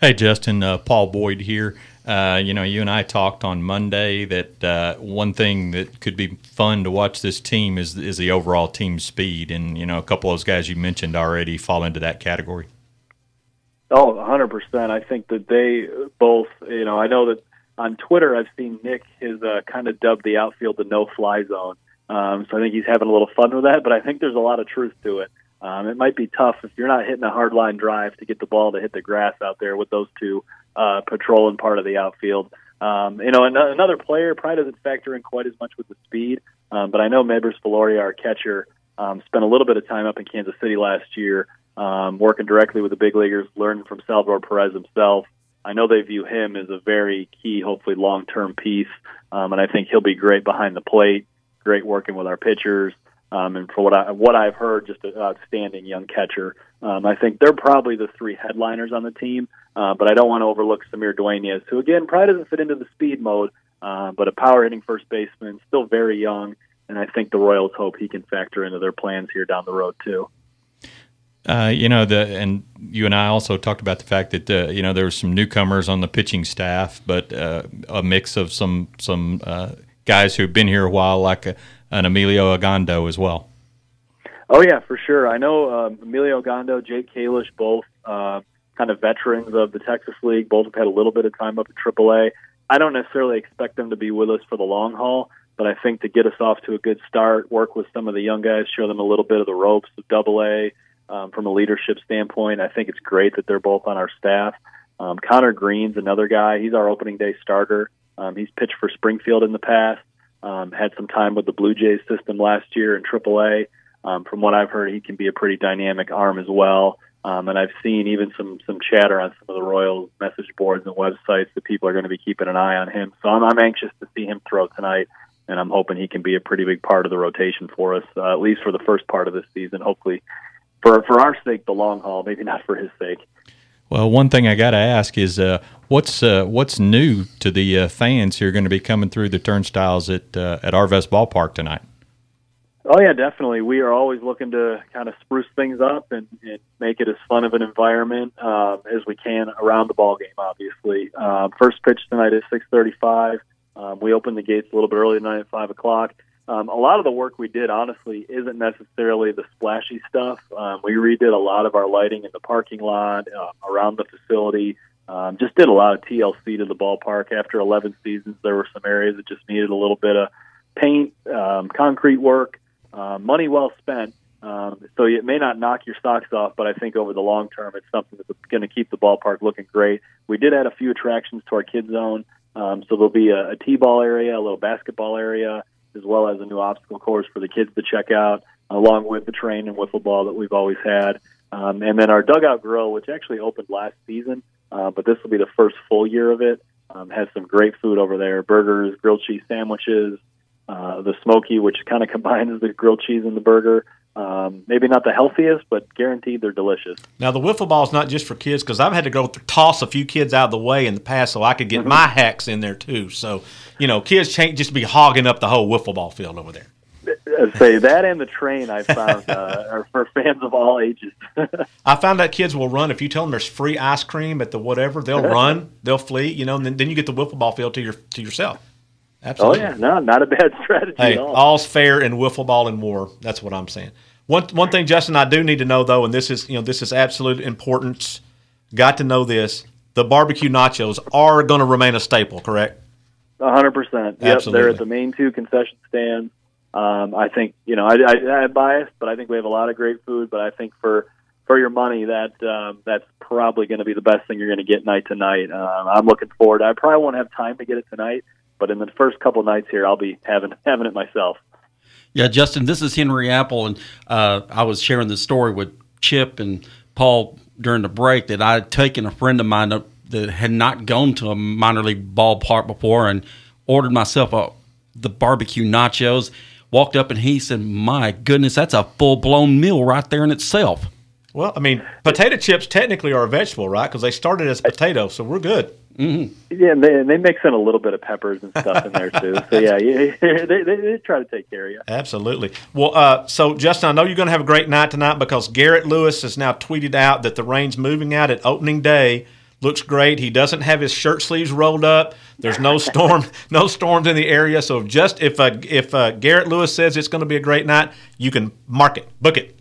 S8: Hey, Justin, uh, Paul Boyd here. Uh, you know, you and I talked on Monday that uh, one thing that could be fun to watch this team is is the overall team speed, and you know, a couple of those guys you mentioned already fall into that category.
S35: Oh, 100%. I think that they both, you know, I know that on Twitter I've seen Nick has uh, kind of dubbed the outfield the no-fly zone. Um, so I think he's having a little fun with that, but I think there's a lot of truth to it. Um, it might be tough if you're not hitting a hard line drive to get the ball to hit the grass out there with those two uh, patrolling part of the outfield. Um, you know, an- another player probably doesn't factor in quite as much with the speed, um, but I know Meibrys Viloria, our catcher, um, spent a little bit of time up in Kansas City last year, um, working directly with the big leaguers, learning from Salvador Perez himself. I know they view him as a very key, hopefully long-term piece, um, and I think he'll be great behind the plate, great working with our pitchers. Um, and for what I what I've heard, just an outstanding young catcher. Um, I think they're probably the three headliners on the team, uh, but I don't want to overlook Samir Dueñez, who again probably doesn't fit into the speed mode, uh, but a power hitting first baseman, still very young, and I think the Royals hope he can factor into their plans here down the road too.
S8: Uh, you know the and you and I also talked about the fact that uh, you know there were some newcomers on the pitching staff, but uh, a mix of some some uh, guys who've been here a while, like a, an Emilio Ogando as well.
S35: Oh yeah, for sure. I know um, Emilio Ogando, Jake Kalish, both uh, kind of veterans of the Texas League. Both have had a little bit of time up at AAA. I don't necessarily expect them to be with us for the long haul, but I think to get us off to a good start, work with some of the young guys, show them a little bit of the ropes of Double A um, from a leadership standpoint. I think it's great that they're both on our staff. Um, Connor Greene's another guy. He's our opening day starter. Um, he's pitched for Springfield in the past. Um, had some time with the Blue Jays system last year in AAA. Um, from what I've heard, he can be a pretty dynamic arm as well. Um, and I've seen even some some chatter on some of the Royals message boards and websites that people are going to be keeping an eye on him. So I'm, I'm anxious to see him throw tonight, and I'm hoping he can be a pretty big part of the rotation for us, uh, at least for the first part of this season. Hopefully, for for our sake, the long haul, maybe not for his sake.
S8: Well, one thing I got to ask is uh, what's uh, what's new to the uh, fans who are going to be coming through the turnstiles at uh, at Arvest Ballpark tonight?
S35: Oh yeah, definitely. We are always looking to kind of spruce things up and, and make it as fun of an environment um, as we can around the ball game. Obviously, um, first pitch tonight is six thirty-five. Um, we opened the gates a little bit early tonight at five o'clock. Um, a lot of the work we did, honestly, isn't necessarily the splashy stuff. Um, we redid a lot of our lighting in the parking lot, uh, around the facility. Um, just did a lot of TLC to the ballpark. After 11 seasons, there were some areas that just needed a little bit of paint, um, concrete work, uh, money well spent. Um, so it may not knock your socks off, but I think over the long term, it's something that's going to keep the ballpark looking great. We did add a few attractions to our kids zone, um, so there'll be a, a t-ball area, a little basketball area, as well as a new obstacle course for the kids to check out, along with the train and wiffle ball that we've always had. Um, and then our dugout grill, which actually opened last season, uh, but this will be the first full year of it. Um, has some great food over there: burgers, grilled cheese sandwiches, uh, the smoky, which kind of combines the grilled cheese and the burger. Um, maybe not the healthiest, but guaranteed they're delicious.
S7: Now the wiffle ball is not just for kids because I've had to go th- toss a few kids out of the way in the past so I could get my hacks in there too. So you know, kids can't just be hogging up the whole wiffle ball field over there.
S35: I'd say that and the train I found uh, are for fans of all ages.
S7: I found that kids will run if you tell them there's free ice cream at the whatever. They'll run, they'll flee. You know, and then, then you get the wiffle ball field to your to yourself. Absolutely.
S35: Oh yeah, no, not a bad strategy
S7: Hey,
S35: at all.
S7: all's fair in wiffle ball and war. That's what I'm saying. One one thing, Justin, I do need to know though, and this is you know this is absolute importance. Got to know this: the barbecue nachos are going to remain a staple, correct?
S35: Hundred percent. Yep, they're at the main two concession stands. Um, I think you know I, I, I'm biased, but I think we have a lot of great food. But I think for for your money, that um, that's probably going to be the best thing you're going to get night to night. Um, I'm looking forward. I probably won't have time to get it tonight, but in the first couple nights here, I'll be having having it myself.
S9: Yeah, Justin, this is Henry Apple, and uh, I was sharing the story with Chip and Paul during the break that I had taken a friend of mine that had not gone to a minor league ballpark before and ordered myself a the barbecue nachos. Walked up and he said, "My goodness, that's a full blown meal right there in itself."
S7: Well, I mean, potato chips technically are a vegetable, right? Because they started as potato, so we're good.
S9: Mm-hmm.
S35: Yeah, and they, and they mix in a little bit of peppers and stuff in there too. So yeah, yeah they, they, they try to take care of you.
S7: Absolutely. Well, uh, so Justin, I know you're going to have a great night tonight because Garrett Lewis has now tweeted out that the rain's moving out at opening day. Looks great. He doesn't have his shirt sleeves rolled up. There's no storm, no storms in the area. So just if uh, if uh, Garrett Lewis says it's going to be a great night, you can mark it, book it.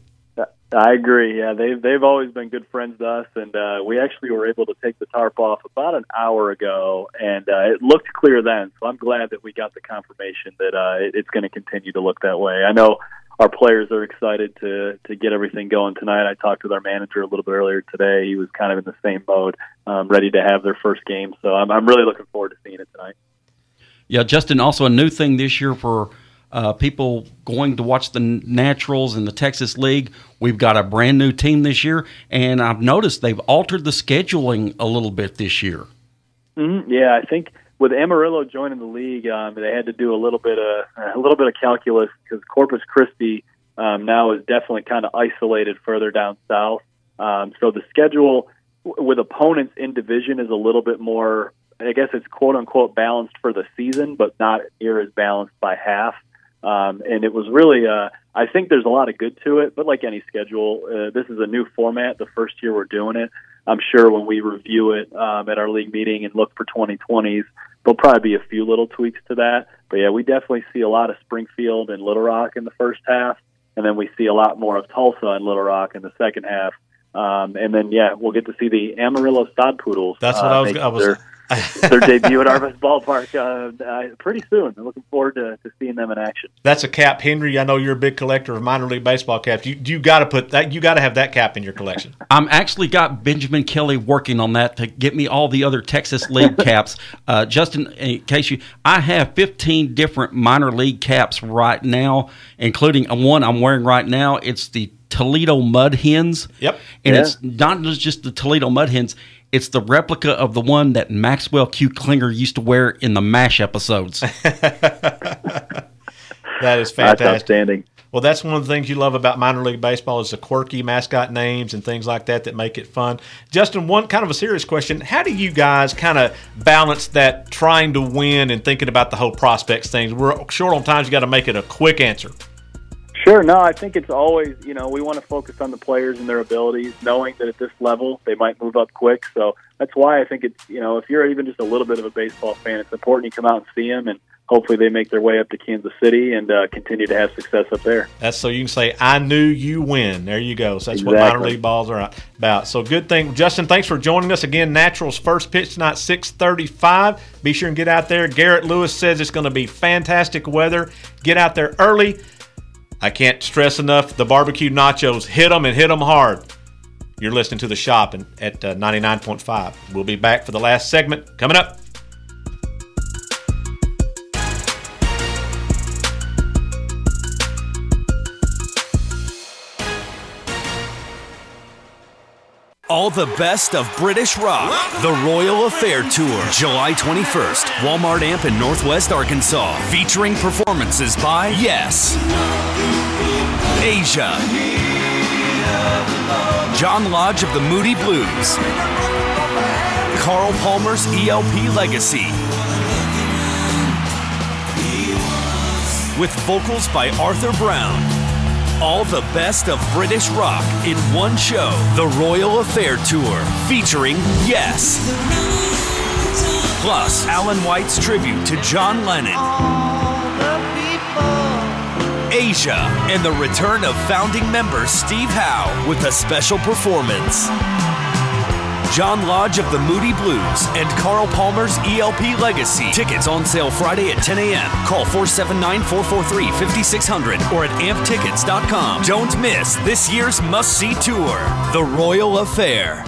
S35: I agree. Yeah, they've they've always been good friends to us, and uh, we actually were able to take the tarp off about an hour ago, and uh, it looked clear then. So I'm glad that we got the confirmation that uh, it, it's going to continue to look that way. I know our players are excited to to get everything going tonight. I talked with our manager a little bit earlier today. He was kind of in the same mode, um, ready to have their first game. So I'm I'm really looking forward to seeing it tonight.
S9: Yeah, Justin. Also, a new thing this year for uh, people going to watch the Naturals in the Texas League. We've got a brand new team this year, and I've noticed they've altered the scheduling a little bit this year.
S35: Mm-hmm. Yeah, I think with Amarillo joining the league, um, they had to do a little bit of a little bit of calculus because Corpus Christi um, now is definitely kind of isolated further down south. Um, so the schedule w- with opponents in division is a little bit more. I guess it's quote unquote balanced for the season, but not near as balanced by half. Um, and it was really, uh, I think there's a lot of good to it, but like any schedule, uh, this is a new format. The first year we're doing it. I'm sure when we review it um, at our league meeting and look for 2020s, there'll probably be a few little tweaks to that. But yeah, we definitely see a lot of Springfield and Little Rock in the first half, and then we see a lot more of Tulsa and Little Rock in the second half. Um, and then yeah, we'll get to see the Amarillo Sod Poodles.
S7: That's what
S35: uh,
S7: I was. I was.
S35: Their- their debut at Arvest Ballpark uh, uh, pretty soon. I'm looking forward to, to seeing them in action.
S7: That's a cap, Henry. I know you're a big collector of minor league baseball caps. You you got to put that. You got to have that cap in your collection.
S9: I'm actually got Benjamin Kelly working on that to get me all the other Texas League caps. Uh, Justin, in case you, I have 15 different minor league caps right now, including one I'm wearing right now. It's the Toledo Mud Hens.
S7: Yep.
S9: And
S7: Yeah.
S9: it's not just the Toledo Mud Hens. It's the replica of the one that Maxwell Q. Klinger used to wear in the MASH episodes.
S7: That is
S35: That's
S7: fantastic.
S35: outstanding.
S7: Well, that's one of the things you love about minor league baseball is the quirky mascot names and things like that that make it fun. Justin, one kind of a serious question: How do you guys kind of balance that trying to win and thinking about the whole prospects things? We're short on time. You got to make it a quick answer.
S35: Sure. No, I think it's always, you know, we want to focus on the players and their abilities, knowing that at this level they might move up quick. So that's why I think it's, you know, if you're even just a little bit of a baseball fan, it's important you come out and see them, and hopefully they make their way up to Kansas City and uh, continue to have success up there.
S7: That's so you can say, "I knew you win." There you go. So that's what minor league balls are about. So good thing, Justin. Thanks for joining us again. Naturals first pitch tonight, six thirty-five. Be sure and get out there. Garrett Lewis says it's going to be fantastic weather. Get out there early. I can't stress enough the barbecue nachos. Hit them and hit them hard. You're listening to the shop at uh, 99.5. We'll be back for the last segment coming up.
S36: All the best of British rock. The Royal Affair Tour, July 21st, Walmart Amp in Northwest Arkansas. Featuring performances by Yes, Asia, John Lodge of the Moody Blues, Carl Palmer's ELP Legacy. With vocals by Arthur Brown. All the best of British rock in one show. The Royal Affair Tour, featuring Yes. Plus, Alan White's tribute to John Lennon. Asia, and the return of founding member Steve Howe with a special performance. John Lodge of the Moody Blues and Carl Palmer's ELP Legacy. Tickets on sale Friday at 10 a.m. Call 479 443 5600 or at amptickets.com. Don't miss this year's must see tour, The Royal Affair.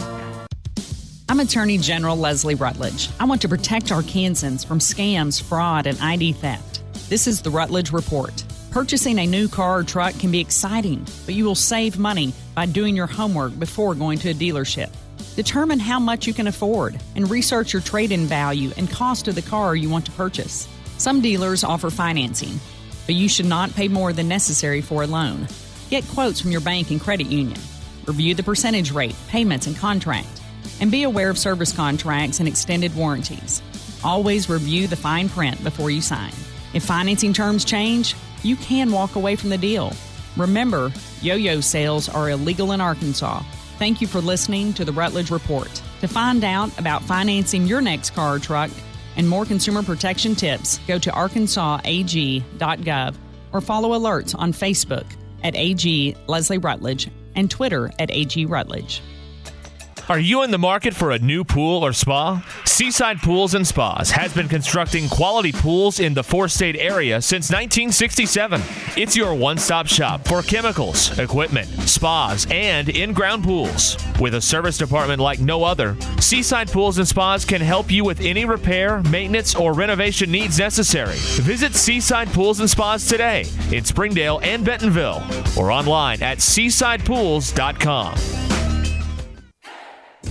S37: I'm Attorney General Leslie Rutledge. I want to protect Arkansans from scams, fraud, and ID theft. This is the Rutledge Report. Purchasing a new car or truck can be exciting, but you will save money by doing your homework before going to a dealership. Determine how much you can afford and research your trade in value and cost of the car you want to purchase. Some dealers offer financing, but you should not pay more than necessary for a loan. Get quotes from your bank and credit union. Review the percentage rate, payments, and contract. And be aware of service contracts and extended warranties. Always review the fine print before you sign. If financing terms change, you can walk away from the deal. Remember, yo yo sales are illegal in Arkansas. Thank you for listening to the Rutledge Report. To find out about financing your next car or truck and more consumer protection tips, go to arkansasag.gov or follow alerts on Facebook at AG Leslie Rutledge and Twitter at AG Rutledge.
S38: Are you in the market for a new pool or spa? Seaside Pools and Spas has been constructing quality pools in the four state area since 1967. It's your one stop shop for chemicals, equipment, spas, and in ground pools. With a service department like no other, Seaside Pools and Spas can help you with any repair, maintenance, or renovation needs necessary. Visit Seaside Pools and Spas today in Springdale and Bentonville or online at seasidepools.com.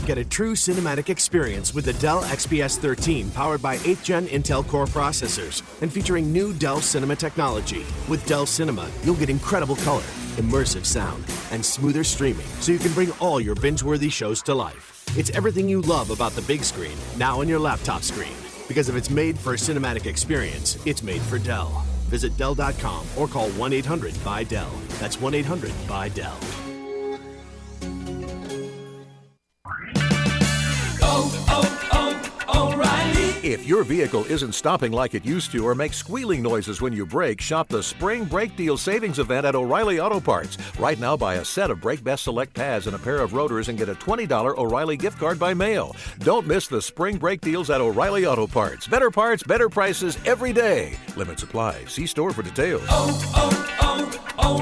S39: Get a true cinematic experience with the Dell XPS 13 powered by 8th gen Intel Core processors and featuring new Dell Cinema technology. With Dell Cinema, you'll get incredible color, immersive sound, and smoother streaming so you can bring all your binge worthy shows to life. It's everything you love about the big screen now on your laptop screen. Because if it's made for a cinematic experience, it's made for Dell. Visit Dell.com or call 1 800 by Dell. That's 1 800 by Dell.
S40: If your vehicle isn't stopping like it used to or makes squealing noises when you brake, shop the Spring Brake Deal Savings Event at O'Reilly Auto Parts. Right now, buy a set of Brake Best Select pads and a pair of rotors and get a $20 O'Reilly gift card by mail. Don't miss the Spring Brake Deals at O'Reilly Auto Parts. Better parts, better prices every day. Limit supply. See store for details.
S41: Oh, oh, oh,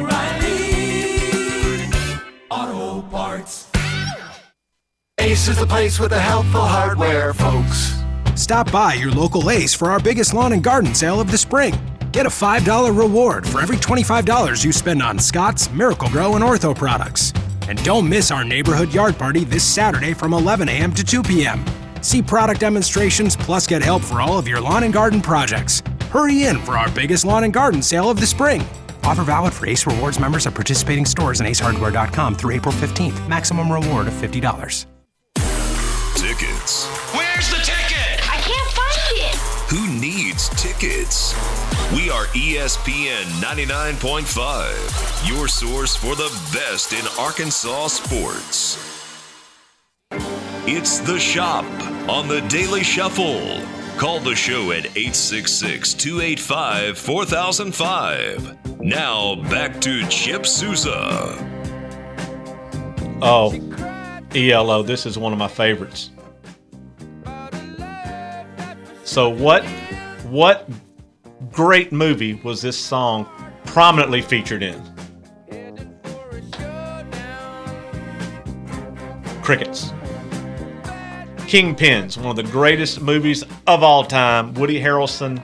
S41: O'Reilly Auto Parts.
S42: Ace is the place with the helpful hardware, folks.
S43: Stop by your local Ace for our biggest lawn and garden sale of the spring. Get a $5 reward for every $25 you spend on Scott's, Miracle-Gro, and Ortho products. And don't miss our neighborhood yard party this Saturday from 11 a.m. to 2 p.m. See product demonstrations plus get help for all of your lawn and garden projects. Hurry in for our biggest lawn and garden sale of the spring. Offer valid for Ace Rewards members at participating stores and acehardware.com through April 15th. Maximum reward of $50.
S1: Tickets.
S41: Where's the ticket?
S34: I can't find it.
S1: Who needs tickets? We are ESPN 99.5, your source for the best in Arkansas sports. It's The Shop on the Daily Shuffle. Call the show at 866 285 4005. Now back to Chip Souza.
S7: Oh, ELO, this is one of my favorites. So what what great movie was this song prominently featured in? Crickets. Kingpins, one of the greatest movies of all time. Woody Harrelson,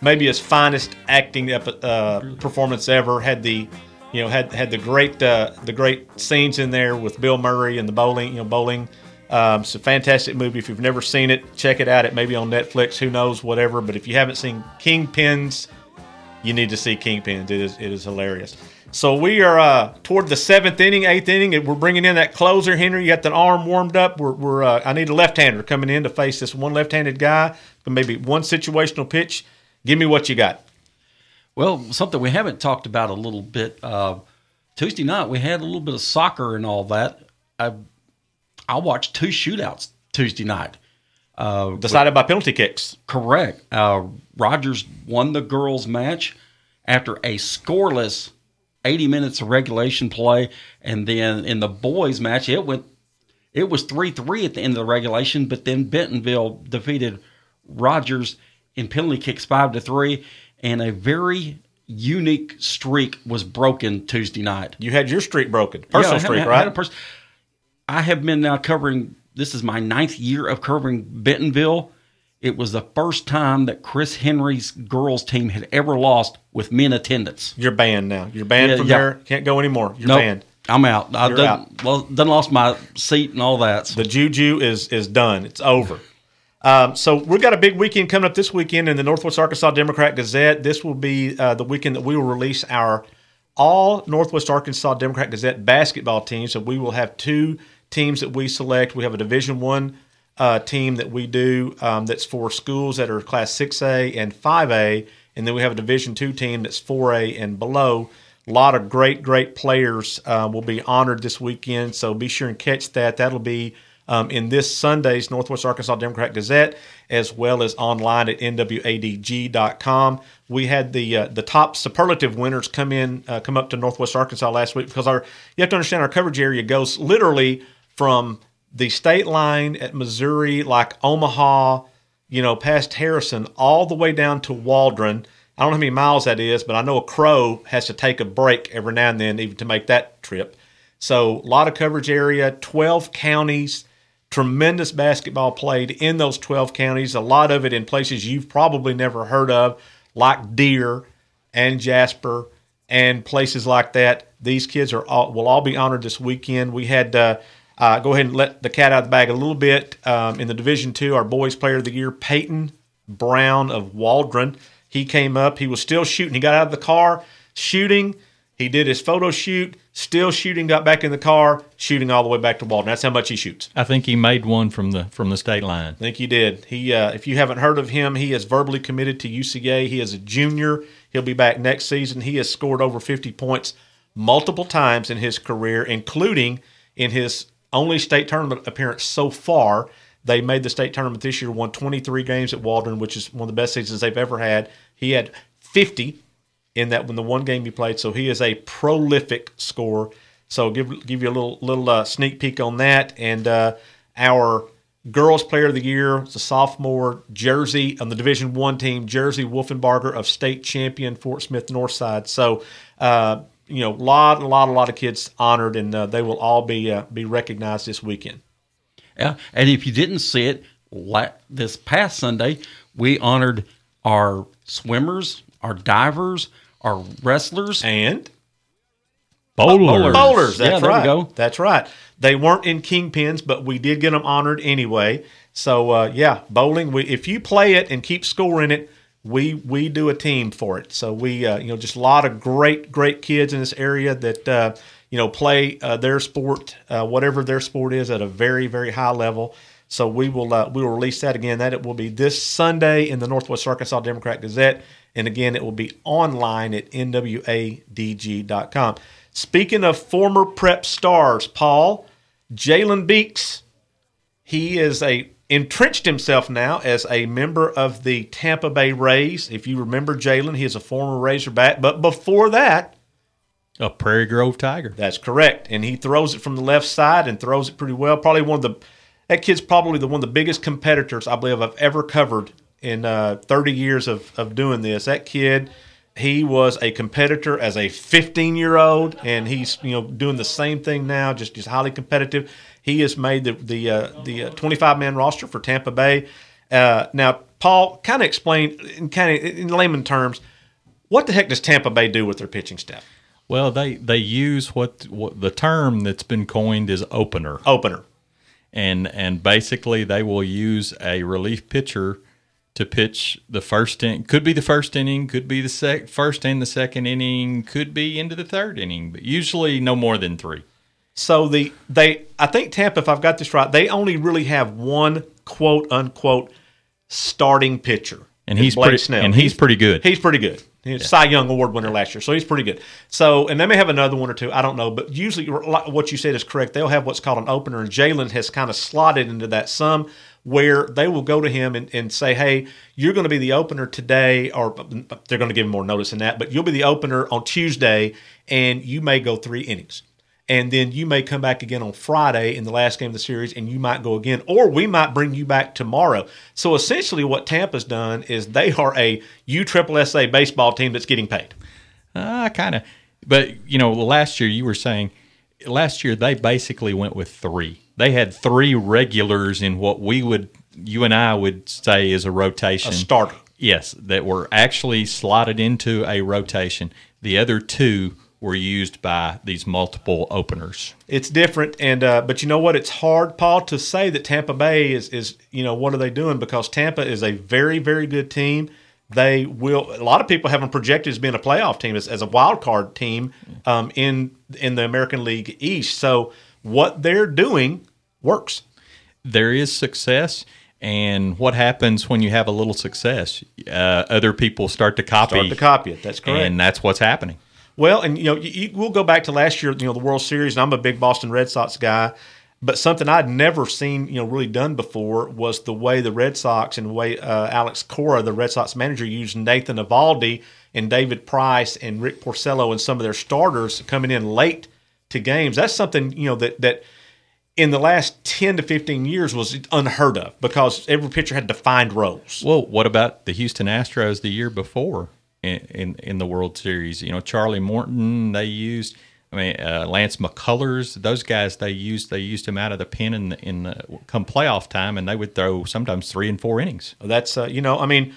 S7: maybe his finest acting epi- uh, performance ever. Had the, you know, had had the great uh, the great scenes in there with Bill Murray and the bowling, you know, bowling. Um, it's a fantastic movie. If you've never seen it, check it out. It may be on Netflix. Who knows? Whatever. But if you haven't seen Kingpins, you need to see Kingpins. It is it is hilarious. So we are uh, toward the seventh inning, eighth inning, we're bringing in that closer. Henry, you got that arm warmed up. We're, we're uh, I need a left-hander coming in to face this one left-handed guy. Maybe one situational pitch. Give me what you got.
S9: Well, something we haven't talked about a little bit. Uh, Tuesday night we had a little bit of soccer and all that. I I watched two shootouts Tuesday night. Uh,
S7: Decided by penalty kicks.
S9: Correct. Uh, Rogers won the girls' match after a scoreless 80 minutes of regulation play, and then in the boys' match it went. It was three three at the end of the regulation, but then Bentonville defeated Rogers in penalty kicks five to three, and a very unique streak was broken Tuesday night.
S7: You had your streak broken, personal
S9: Yeah, had-
S7: streak,
S9: I had
S7: right?
S9: a pers- I have been now covering. This is my ninth year of covering Bentonville. It was the first time that Chris Henry's girls team had ever lost with men attendance.
S7: You're banned now. You're banned
S9: Yeah,
S7: from
S9: yeah.
S7: there. Can't go anymore. You're
S9: Nope,
S7: banned.
S9: I'm out. I
S7: You're
S9: done,
S7: out.
S9: Well, done lost my seat and all that.
S7: The juju is is done. It's over. Um, so we've got a big weekend coming up this weekend in the Northwest Arkansas Democrat Gazette. This will be uh, the weekend that we will release our all Northwest Arkansas Democrat Gazette basketball teams. So we will have two teams that we select. We have a Division One uh, team that we do um, that's for schools that are Class Six A and Five A, and then we have a Division Two team that's Four A and below. A lot of great, great players uh, will be honored this weekend. So be sure and catch that. That'll be um, in this Sunday's Northwest Arkansas Democrat Gazette, as well as online at nwadg.com. We had the uh, the top superlative winners come in, uh, come up to Northwest Arkansas last week because our you have to understand our coverage area goes literally from the state line at Missouri, like Omaha, you know, past Harrison, all the way down to Waldron. I don't know how many miles that is, but I know a crow has to take a break every now and then even to make that trip. So a lot of coverage area, 12 counties, tremendous basketball played in those 12 counties, a lot of it in places you've probably never heard of, like Deer and Jasper and places like that. These kids are all, will all be honored this weekend. We had uh, uh, go ahead and let the cat out of the bag a little bit um, in the Division Two. Our boys player of the year, Peyton Brown of Waldron. He came up. He was still shooting. He got out of the car shooting. He did his photo shoot, still shooting, got back in the car, shooting all the way back to Waldron. That's how much he shoots.
S8: I think he made one from the from the state line.
S7: I think he did. He, uh, if you haven't heard of him, he is verbally committed to UCA. He is a junior. He'll be back next season. He has scored over 50 points multiple times in his career, including in his only state tournament appearance so far. They made the state tournament this year, won 23 games at Waldron, which is one of the best seasons they've ever had. He had 50 in that when the one game he played, so he is a prolific scorer. So give give you a little little uh, sneak peek on that. And uh, our girls player of the year a sophomore Jersey on the Division One team, Jersey Wolfenbarger of state champion Fort Smith Northside. So. Uh, you know, a lot, a lot, a lot of kids honored, and uh, they will all be uh, be recognized this weekend.
S9: Yeah, and if you didn't see it, this past Sunday we honored our swimmers, our divers, our wrestlers,
S7: and
S9: bowlers.
S7: Bowlers,
S9: yeah,
S7: that's
S9: there
S7: right. That's right. They weren't in kingpins, but we did get them honored anyway. So uh, yeah, bowling. We, if you play it and keep scoring it, we we do a team for it. So we uh, you know just a lot of great great kids in this area that uh, you know play uh, their sport, uh, whatever their sport is, at a very very high level. So we will uh, we will release that again. That it will be this Sunday in the Northwest Arkansas Democrat Gazette, and again it will be online at nwadg.com. Speaking of former prep stars, Paul Jalen Beeks, he is a entrenched himself now as a member of the Tampa Bay Rays. If you remember Jalen, he is a former Razorback, but before that,
S8: a Prairie Grove Tiger.
S7: That's correct, and he throws it from the left side and throws it pretty well. Probably one of the that kid's probably the one of the biggest competitors I believe I've ever covered in uh, 30 years of, of doing this. That kid, he was a competitor as a 15 year old, and he's you know doing the same thing now, just just highly competitive. He has made the the uh, the 25 man roster for Tampa Bay. Uh, now, Paul, kind of explain in kind of in layman terms, what the heck does Tampa Bay do with their pitching staff?
S8: Well, they they use what, what the term that's been coined is opener.
S7: Opener.
S8: And and basically they will use a relief pitcher to pitch the first in could be the first inning, could be the sec, first and the second inning, could be into the third inning, but usually no more than 3.
S7: So the they I think Tampa, if I've got this right, they only really have one quote unquote starting pitcher.
S8: And he's
S7: Blake
S8: pretty
S7: Snell.
S8: and he's pretty good.
S7: He's pretty good. He's a Cy Young Award winner last year, so he's pretty good. So, and they may have another one or two. I don't know, but usually what you said is correct. They'll have what's called an opener, and Jalen has kind of slotted into that some where they will go to him and, and say, "Hey, you're going to be the opener today," or they're going to give him more notice than that, but you'll be the opener on Tuesday, and you may go three innings and then you may come back again on Friday in the last game of the series, and you might go again, or we might bring you back tomorrow. So essentially, what Tampa's done is they are a U Triple SA baseball team that's getting paid.
S8: Uh, kind of. But, you know, last year you were saying, last year they basically went with three. They had three regulars in what we would, you and I would say is a rotation.
S7: A starter.
S8: Yes, that were actually slotted into a rotation. The other two were used by these multiple openers.
S7: It's different, and uh, but you know what? It's hard, Paul, to say that Tampa Bay is is you know what are they doing because Tampa is a very very good team. They will. A lot of people have them projected as being a playoff team, as, as a wild card team um, in in the American League East. So what they're doing works.
S8: There is success. And what happens when you have a little success? Uh, other people start to copy.
S7: Start to copy it. That's correct.
S8: And that's what's happening.
S7: Well, and you know, you, you, we'll go back to last year, you know, the World Series. And I'm a big Boston Red Sox guy, but something I'd never seen, you know, really done before was the way the Red Sox and the way uh, Alex Cora, the Red Sox manager, used Nathan Eovaldi and David Price and Rick Porcello and some of their starters coming in late to games. That's something you know that that in the last 10 to 15 years was unheard of because every pitcher had defined roles.
S8: Well, what about the Houston Astros the year before? in, in, in the World Series. You know, Charlie Morton, they used. I mean, uh, Lance McCullers, those guys they used they used him out of the pen in the, in the, come playoff time, and they would throw sometimes three and four innings.
S7: That's uh, you know, I mean,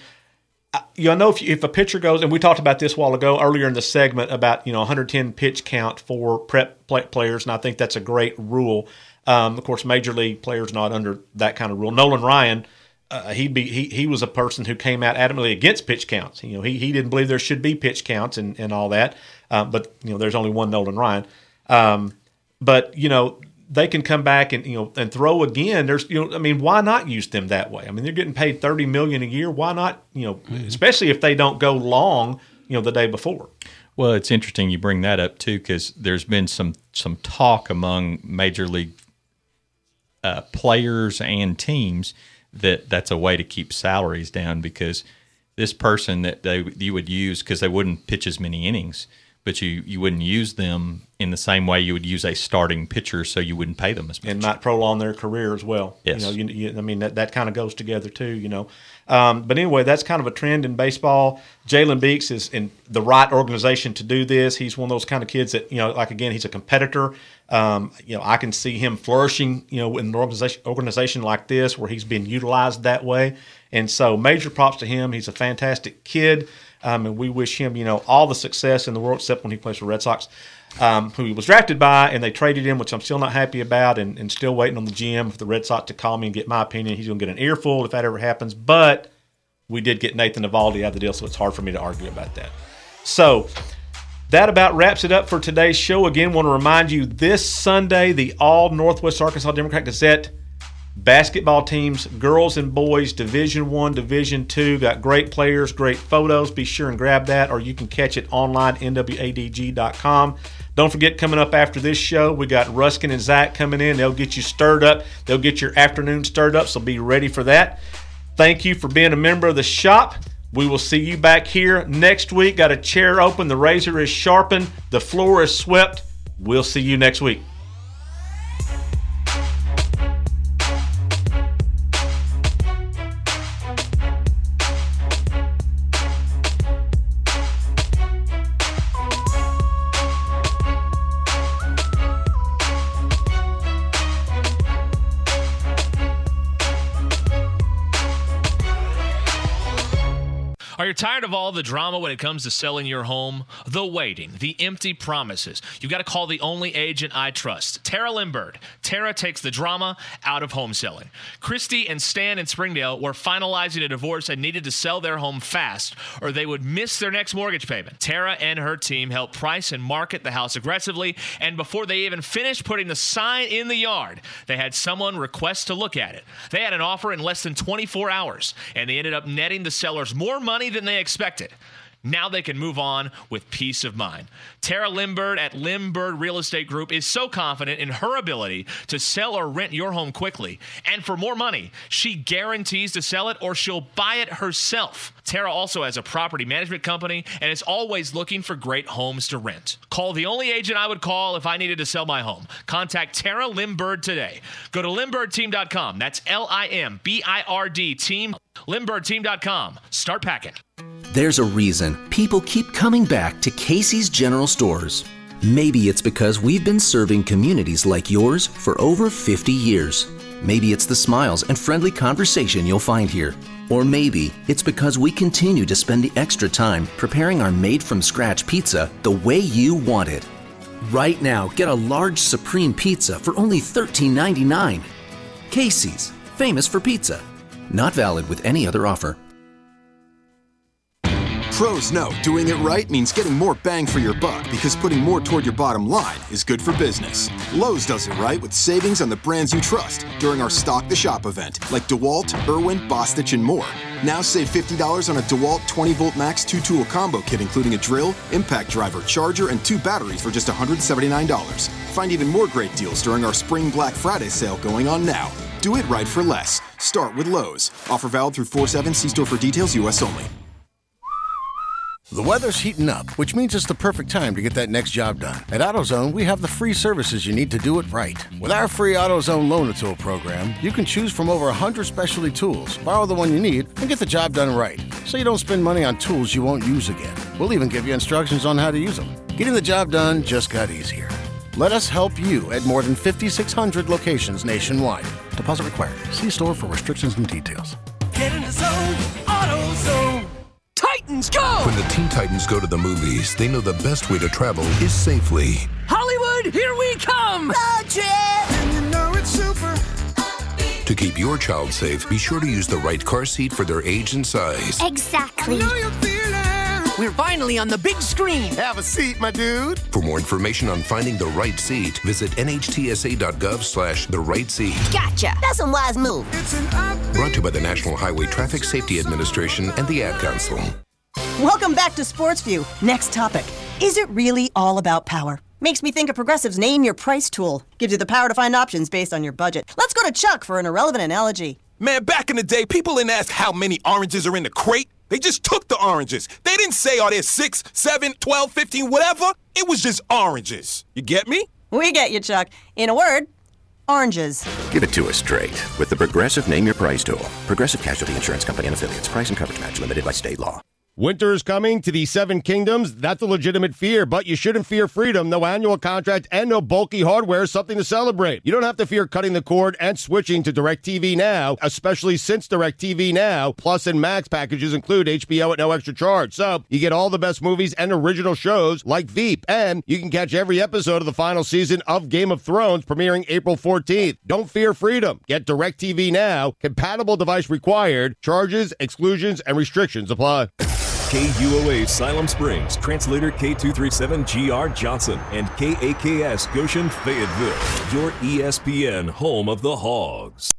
S7: you know, if if a pitcher goes, and we talked about this a while ago earlier in the segment about you know 110 pitch count for prep play, players, and I think that's a great rule. Um, of course, major league players not under that kind of rule. Nolan Ryan uh, he'd be he, he was a person who came out adamantly against pitch counts. You know, he, he didn't believe there should be pitch counts and, and all that. Um, but you know, there's only one Nolan Ryan. Um, but you know, they can come back and you know and throw again. There's you know, I mean, why not use them that way? I mean, they're getting paid thirty million a year. Why not? You know, mm-hmm. especially if they don't go long. You know, the day before.
S8: Well, it's interesting you bring that up too, because there's been some some talk among major league uh, players and teams that that's a way to keep salaries down because this person that they you would use because they wouldn't pitch as many innings, but you you wouldn't use them in the same way you would use a starting pitcher, so you wouldn't pay them as much.
S7: and might prolong their career as well.
S8: Yes.
S7: You know, you, you, I mean that, that kind of goes together too. You know, um, but anyway, that's kind of a trend in baseball. Jalen Beeks is in the right organization to do this. He's one of those kind of kids that you know, like again, he's a competitor. Um, you know, I can see him flourishing. You know, in an organization organization like this where he's being utilized that way. And so, major props to him. He's a fantastic kid, um, and we wish him you know all the success in the world, except when he plays for Red Sox um, who he was drafted by, and they traded him, which I'm still not happy about, and, and still waiting on the GM for the Red Sox to call me and get my opinion. He's going to get an earful if that ever happens. But we did get Nathan Eovaldi out of the deal, so it's hard for me to argue about that. So that about wraps it up for today's show. Again, want to remind you this Sunday, the All Northwest Arkansas Democrat Gazette basketball teams, girls and boys, Division One, Division Two, got great players, great photos. Be sure and grab that, or you can catch it online nwadg.com. Don't forget, coming up after this show, we got Ruskin and Zach coming in. They'll get you stirred up. They'll get your afternoon stirred up. So be ready for that. Thank you for being a member of the shop. We will see you back here next week. Got a chair open. The razor is sharpened. The floor is swept. We'll see you next week.
S38: Tired of all the drama when it comes to selling your home? The waiting, the empty promises. You've got to call the only agent I trust, Tara Limbird. Tara takes the drama out of home selling. Christy and Stan in Springdale were finalizing a divorce and needed to sell their home fast or they would miss their next mortgage payment. Tara and her team helped price and market the house aggressively, and before they even finished putting the sign in the yard, they had someone request to look at it. They had an offer in less than 24 hours, and they ended up netting the sellers more money than they expected. Now they can move on with peace of mind. Tara Limbird at Limbird Real Estate Group is so confident in her ability to sell or rent your home quickly and for more money. She guarantees to sell it or she'll buy it herself. Tara also has a property management company and is always looking for great homes to rent. Call the only agent I would call if I needed to sell my home. Contact Tara Limbird today. Go to limbirdteam.com. That's L I M B I R D team. Limbirdteam.com. Start packing.
S44: There's a reason people keep coming back to Casey's General Stores. Maybe it's because we've been serving communities like yours for over 50 years. Maybe it's the smiles and friendly conversation you'll find here. Or maybe it's because we continue to spend the extra time preparing our made from scratch pizza the way you want it. Right now, get a large Supreme pizza for only $13.99. Casey's, famous for pizza. Not valid with any other offer.
S45: Pros know doing it right means getting more bang for your buck because putting more toward your bottom line is good for business. Lowe's does it right with savings on the brands you trust during our Stock the Shop event, like DeWalt, Irwin, Bostitch, and more. Now save $50 on a DeWalt 20 volt max two tool combo kit, including a drill, impact driver, charger, and two batteries for just $179. Find even more great deals during our Spring Black Friday sale going on now. Do it right for less. Start with Lowe's. Offer valid through 4 7. See store for details, U.S. only.
S31: The weather's heating up, which means it's the perfect time to get that next job done. At AutoZone, we have the free services you need to do it right. With our free AutoZone Loan Tool program, you can choose from over 100 specialty tools, borrow the one you need, and get the job done right. So you don't spend money on tools you won't use again. We'll even give you instructions on how to use them. Getting the job done just got easier. Let us help you at more than 5,600 locations nationwide. Deposit required. See store for restrictions and details.
S41: Get in the zone, AutoZone. Titans go!
S46: When the Teen Titans go to the movies, they know the best way to travel is safely.
S41: Hollywood, here we come!
S42: And you know it's super.
S46: To keep your child safe, be sure to use the right car seat for their age and size.
S42: Exactly.
S41: We're finally on the big screen.
S31: Have a seat, my dude.
S46: For more information on finding the right seat, visit nhtsa.gov slash the right seat.
S34: Gotcha. That's a wise move.
S46: Brought to you by the National Highway Traffic Safety Administration and the Ad Council.
S29: Welcome back to Sports View. Next topic. Is it really all about power? Makes me think of Progressive's Name Your Price tool. Gives you the power to find options based on your budget. Let's go to Chuck for an irrelevant analogy.
S4: Man, back in the day, people didn't ask how many oranges are in the crate. They just took the oranges. They didn't say, oh, are there 6, 7, 12, 15, whatever. It was just oranges. You get me?
S29: We get you, Chuck. In a word, oranges.
S47: Give it to us straight with the Progressive Name Your Price tool. Progressive Casualty Insurance Company and affiliates. Price and coverage match limited by state law.
S14: Winter is coming to the Seven Kingdoms. That's a legitimate fear, but you shouldn't fear freedom. No annual contract and no bulky hardware is something to celebrate. You don't have to fear cutting the cord and switching to DirecTV Now, especially since DirecTV Now Plus and Max packages include HBO at no extra charge. So you get all the best movies and original shows like Veep, and you can catch every episode of the final season of Game of Thrones premiering April 14th. Don't fear freedom. Get DirecTV Now. Compatible device required. Charges, exclusions, and restrictions apply.
S4: KUOA Siloam Springs, translator K237GR Johnson, and KAKS Goshen Fayetteville, your ESPN home of the Hogs.